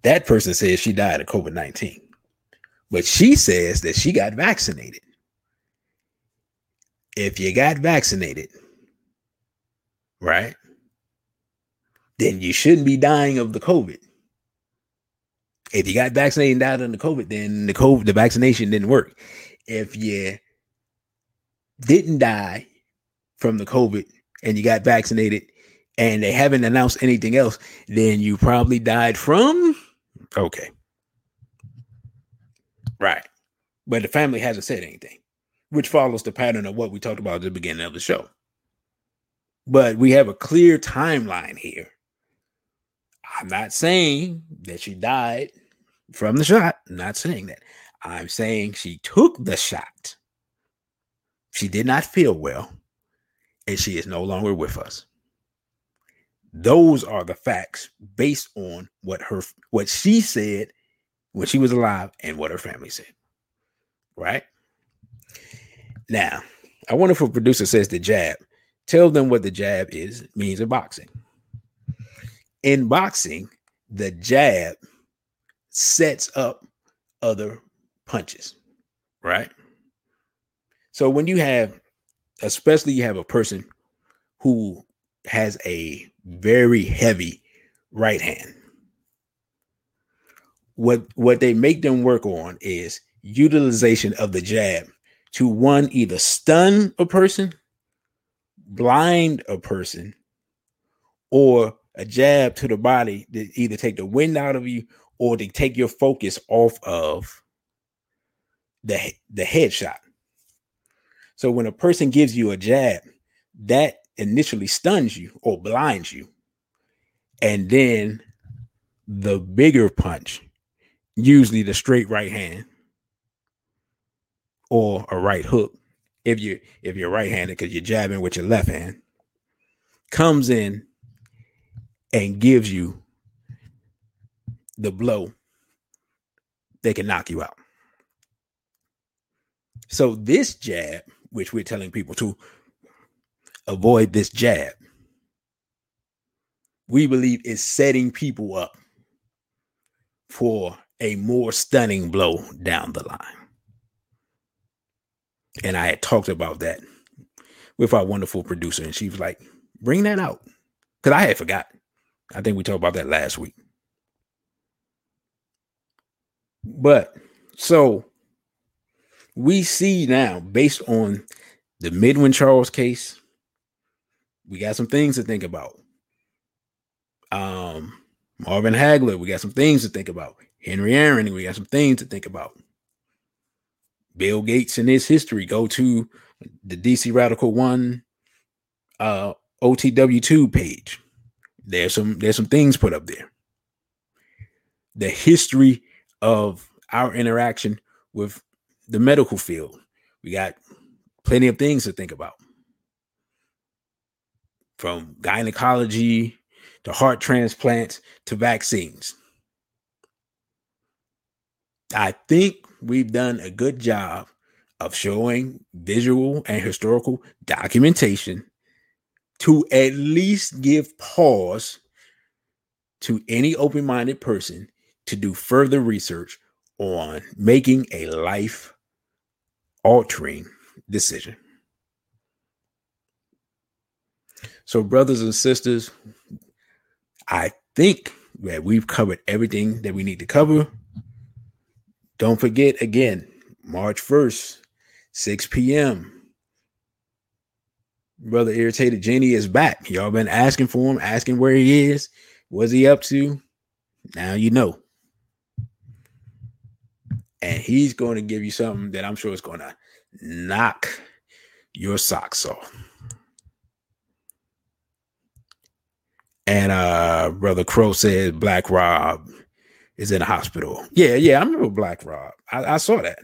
that person says she died of COVID 19, but she says that she got vaccinated. If you got vaccinated, right, then you shouldn't be dying of the COVID. If you got vaccinated and died the COVID, then the COVID, the vaccination didn't work. If you didn't die from the COVID and you got vaccinated and they haven't announced anything else, then you probably died from Okay. Right. But the family hasn't said anything, which follows the pattern of what we talked about at the beginning of the show. But we have a clear timeline here. I'm not saying that she died from the shot. I'm not saying that. I'm saying she took the shot. She did not feel well, and she is no longer with us. Those are the facts based on what her what she said when she was alive and what her family said. Right? Now, I wonder if a producer says the jab. Tell them what the jab is means in boxing. In boxing, the jab sets up other punches, right? So when you have, especially you have a person who has a very heavy right hand. What what they make them work on is utilization of the jab to one either stun a person, blind a person, or a jab to the body to either take the wind out of you or to take your focus off of the the headshot. So when a person gives you a jab, that initially stuns you or blinds you. And then the bigger punch, usually the straight right hand or a right hook, if you if you're right-handed because you're jabbing with your left hand, comes in and gives you the blow they can knock you out. So this jab, which we're telling people to avoid this jab. we believe is setting people up for a more stunning blow down the line. And I had talked about that with our wonderful producer, and she was like, bring that out. Because I had forgot. I think we talked about that last week. But so we see now, based on the Midwin Charles case, we got some things to think about. Um, Marvin Hagler, we got some things to think about. Henry Aaron, we got some things to think about. Bill Gates and his history. Go to the DC Radical One uh OTW Tube page. There's some there's some things put up there. The history of our interaction with the medical field. We got plenty of things to think about. From gynecology to heart transplants to vaccines. I think we've done a good job of showing visual and historical documentation to at least give pause to any open minded person to do further research on making a life altering decision. So, brothers and sisters, I think that we've covered everything that we need to cover. Don't forget again, March 1st, 6 p.m. Brother Irritated Genie is back. Y'all been asking for him, asking where he is. What's he up to? Now you know. And he's going to give you something that I'm sure is going to knock your socks off. And uh brother Crow said Black Rob is in a hospital. Yeah, yeah, I remember Black Rob. I, I saw that.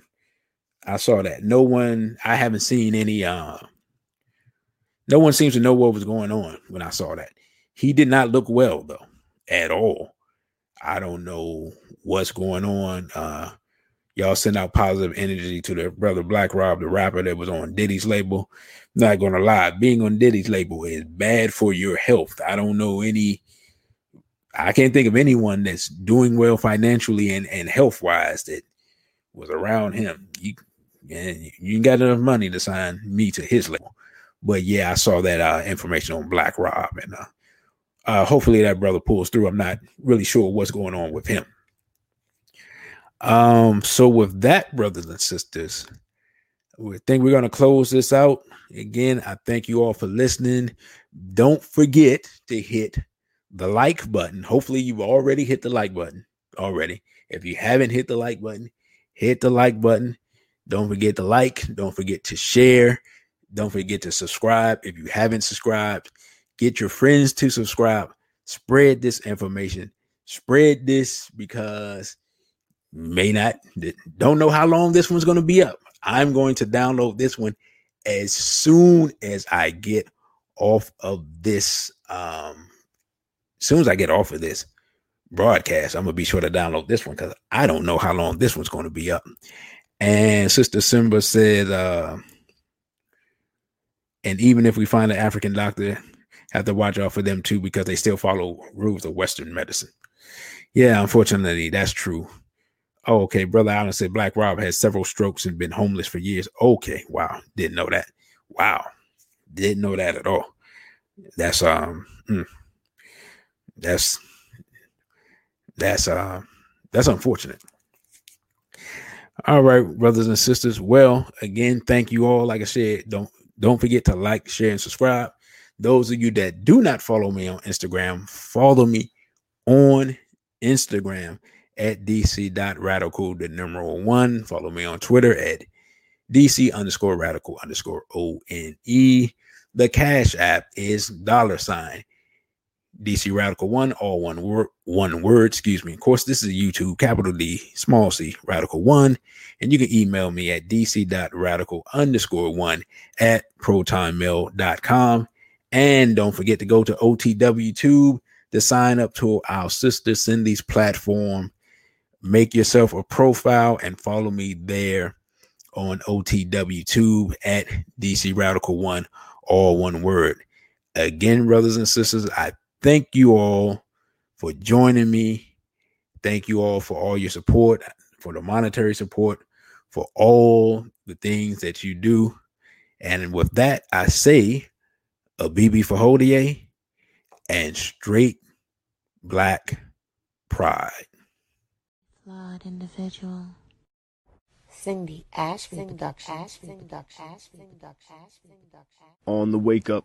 I saw that. No one, I haven't seen any uh no one seems to know what was going on when I saw that. He did not look well though, at all. I don't know what's going on. Uh y'all send out positive energy to the brother Black Rob, the rapper that was on Diddy's label. Not gonna lie, being on Diddy's label is bad for your health. I don't know any I can't think of anyone that's doing well financially and, and health wise that was around him. You and you got enough money to sign me to his level. But yeah, I saw that uh, information on Black Rob, and uh, uh, hopefully that brother pulls through. I'm not really sure what's going on with him. Um, so with that, brothers and sisters, we think we're gonna close this out. Again, I thank you all for listening. Don't forget to hit the like button. Hopefully, you've already hit the like button already. If you haven't hit the like button, hit the like button. Don't forget to like. Don't forget to share. Don't forget to subscribe. If you haven't subscribed, get your friends to subscribe. Spread this information. Spread this because may not don't know how long this one's going to be up. I'm going to download this one as soon as I get off of this um soon as I get off of this broadcast, I'm gonna be sure to download this one because I don't know how long this one's to be up. And Sister Simba said, uh, and even if we find an African doctor, have to watch out for them too because they still follow rules of Western medicine. Yeah, unfortunately, that's true. Oh, okay, brother Allen said Black Rob has several strokes and been homeless for years. Okay, wow, didn't know that. Wow, didn't know that at all. That's um. Mm that's that's uh that's unfortunate. All right, brothers and sisters. Well, again, thank you all. Like I said, don't don't forget to like, share, and subscribe. Those of you that do not follow me on Instagram, follow me on Instagram at dc.radical, the number one. Follow me on Twitter at dc underscore radical underscore O N E. The Cash App is dollar sign DC Radical One, all one word, one word. Excuse me. Of course, this is YouTube, capital D, small C, Radical One, and you can email me at dc.radical underscore one at protonmail.com. And don't forget to go to OTW Tube to sign up to our sister Sindy's platform. Make yourself a profile and follow me there on OTW Tube at DC Radical One, all one word. Again, brothers and sisters, I thank you all for joining me. Thank you all for all your support, for the monetary support, for all the things that you do. And with that, I say a BB for Hodier and straight black pride. Flawed individual. Sindy Ashby Productions. On the wake up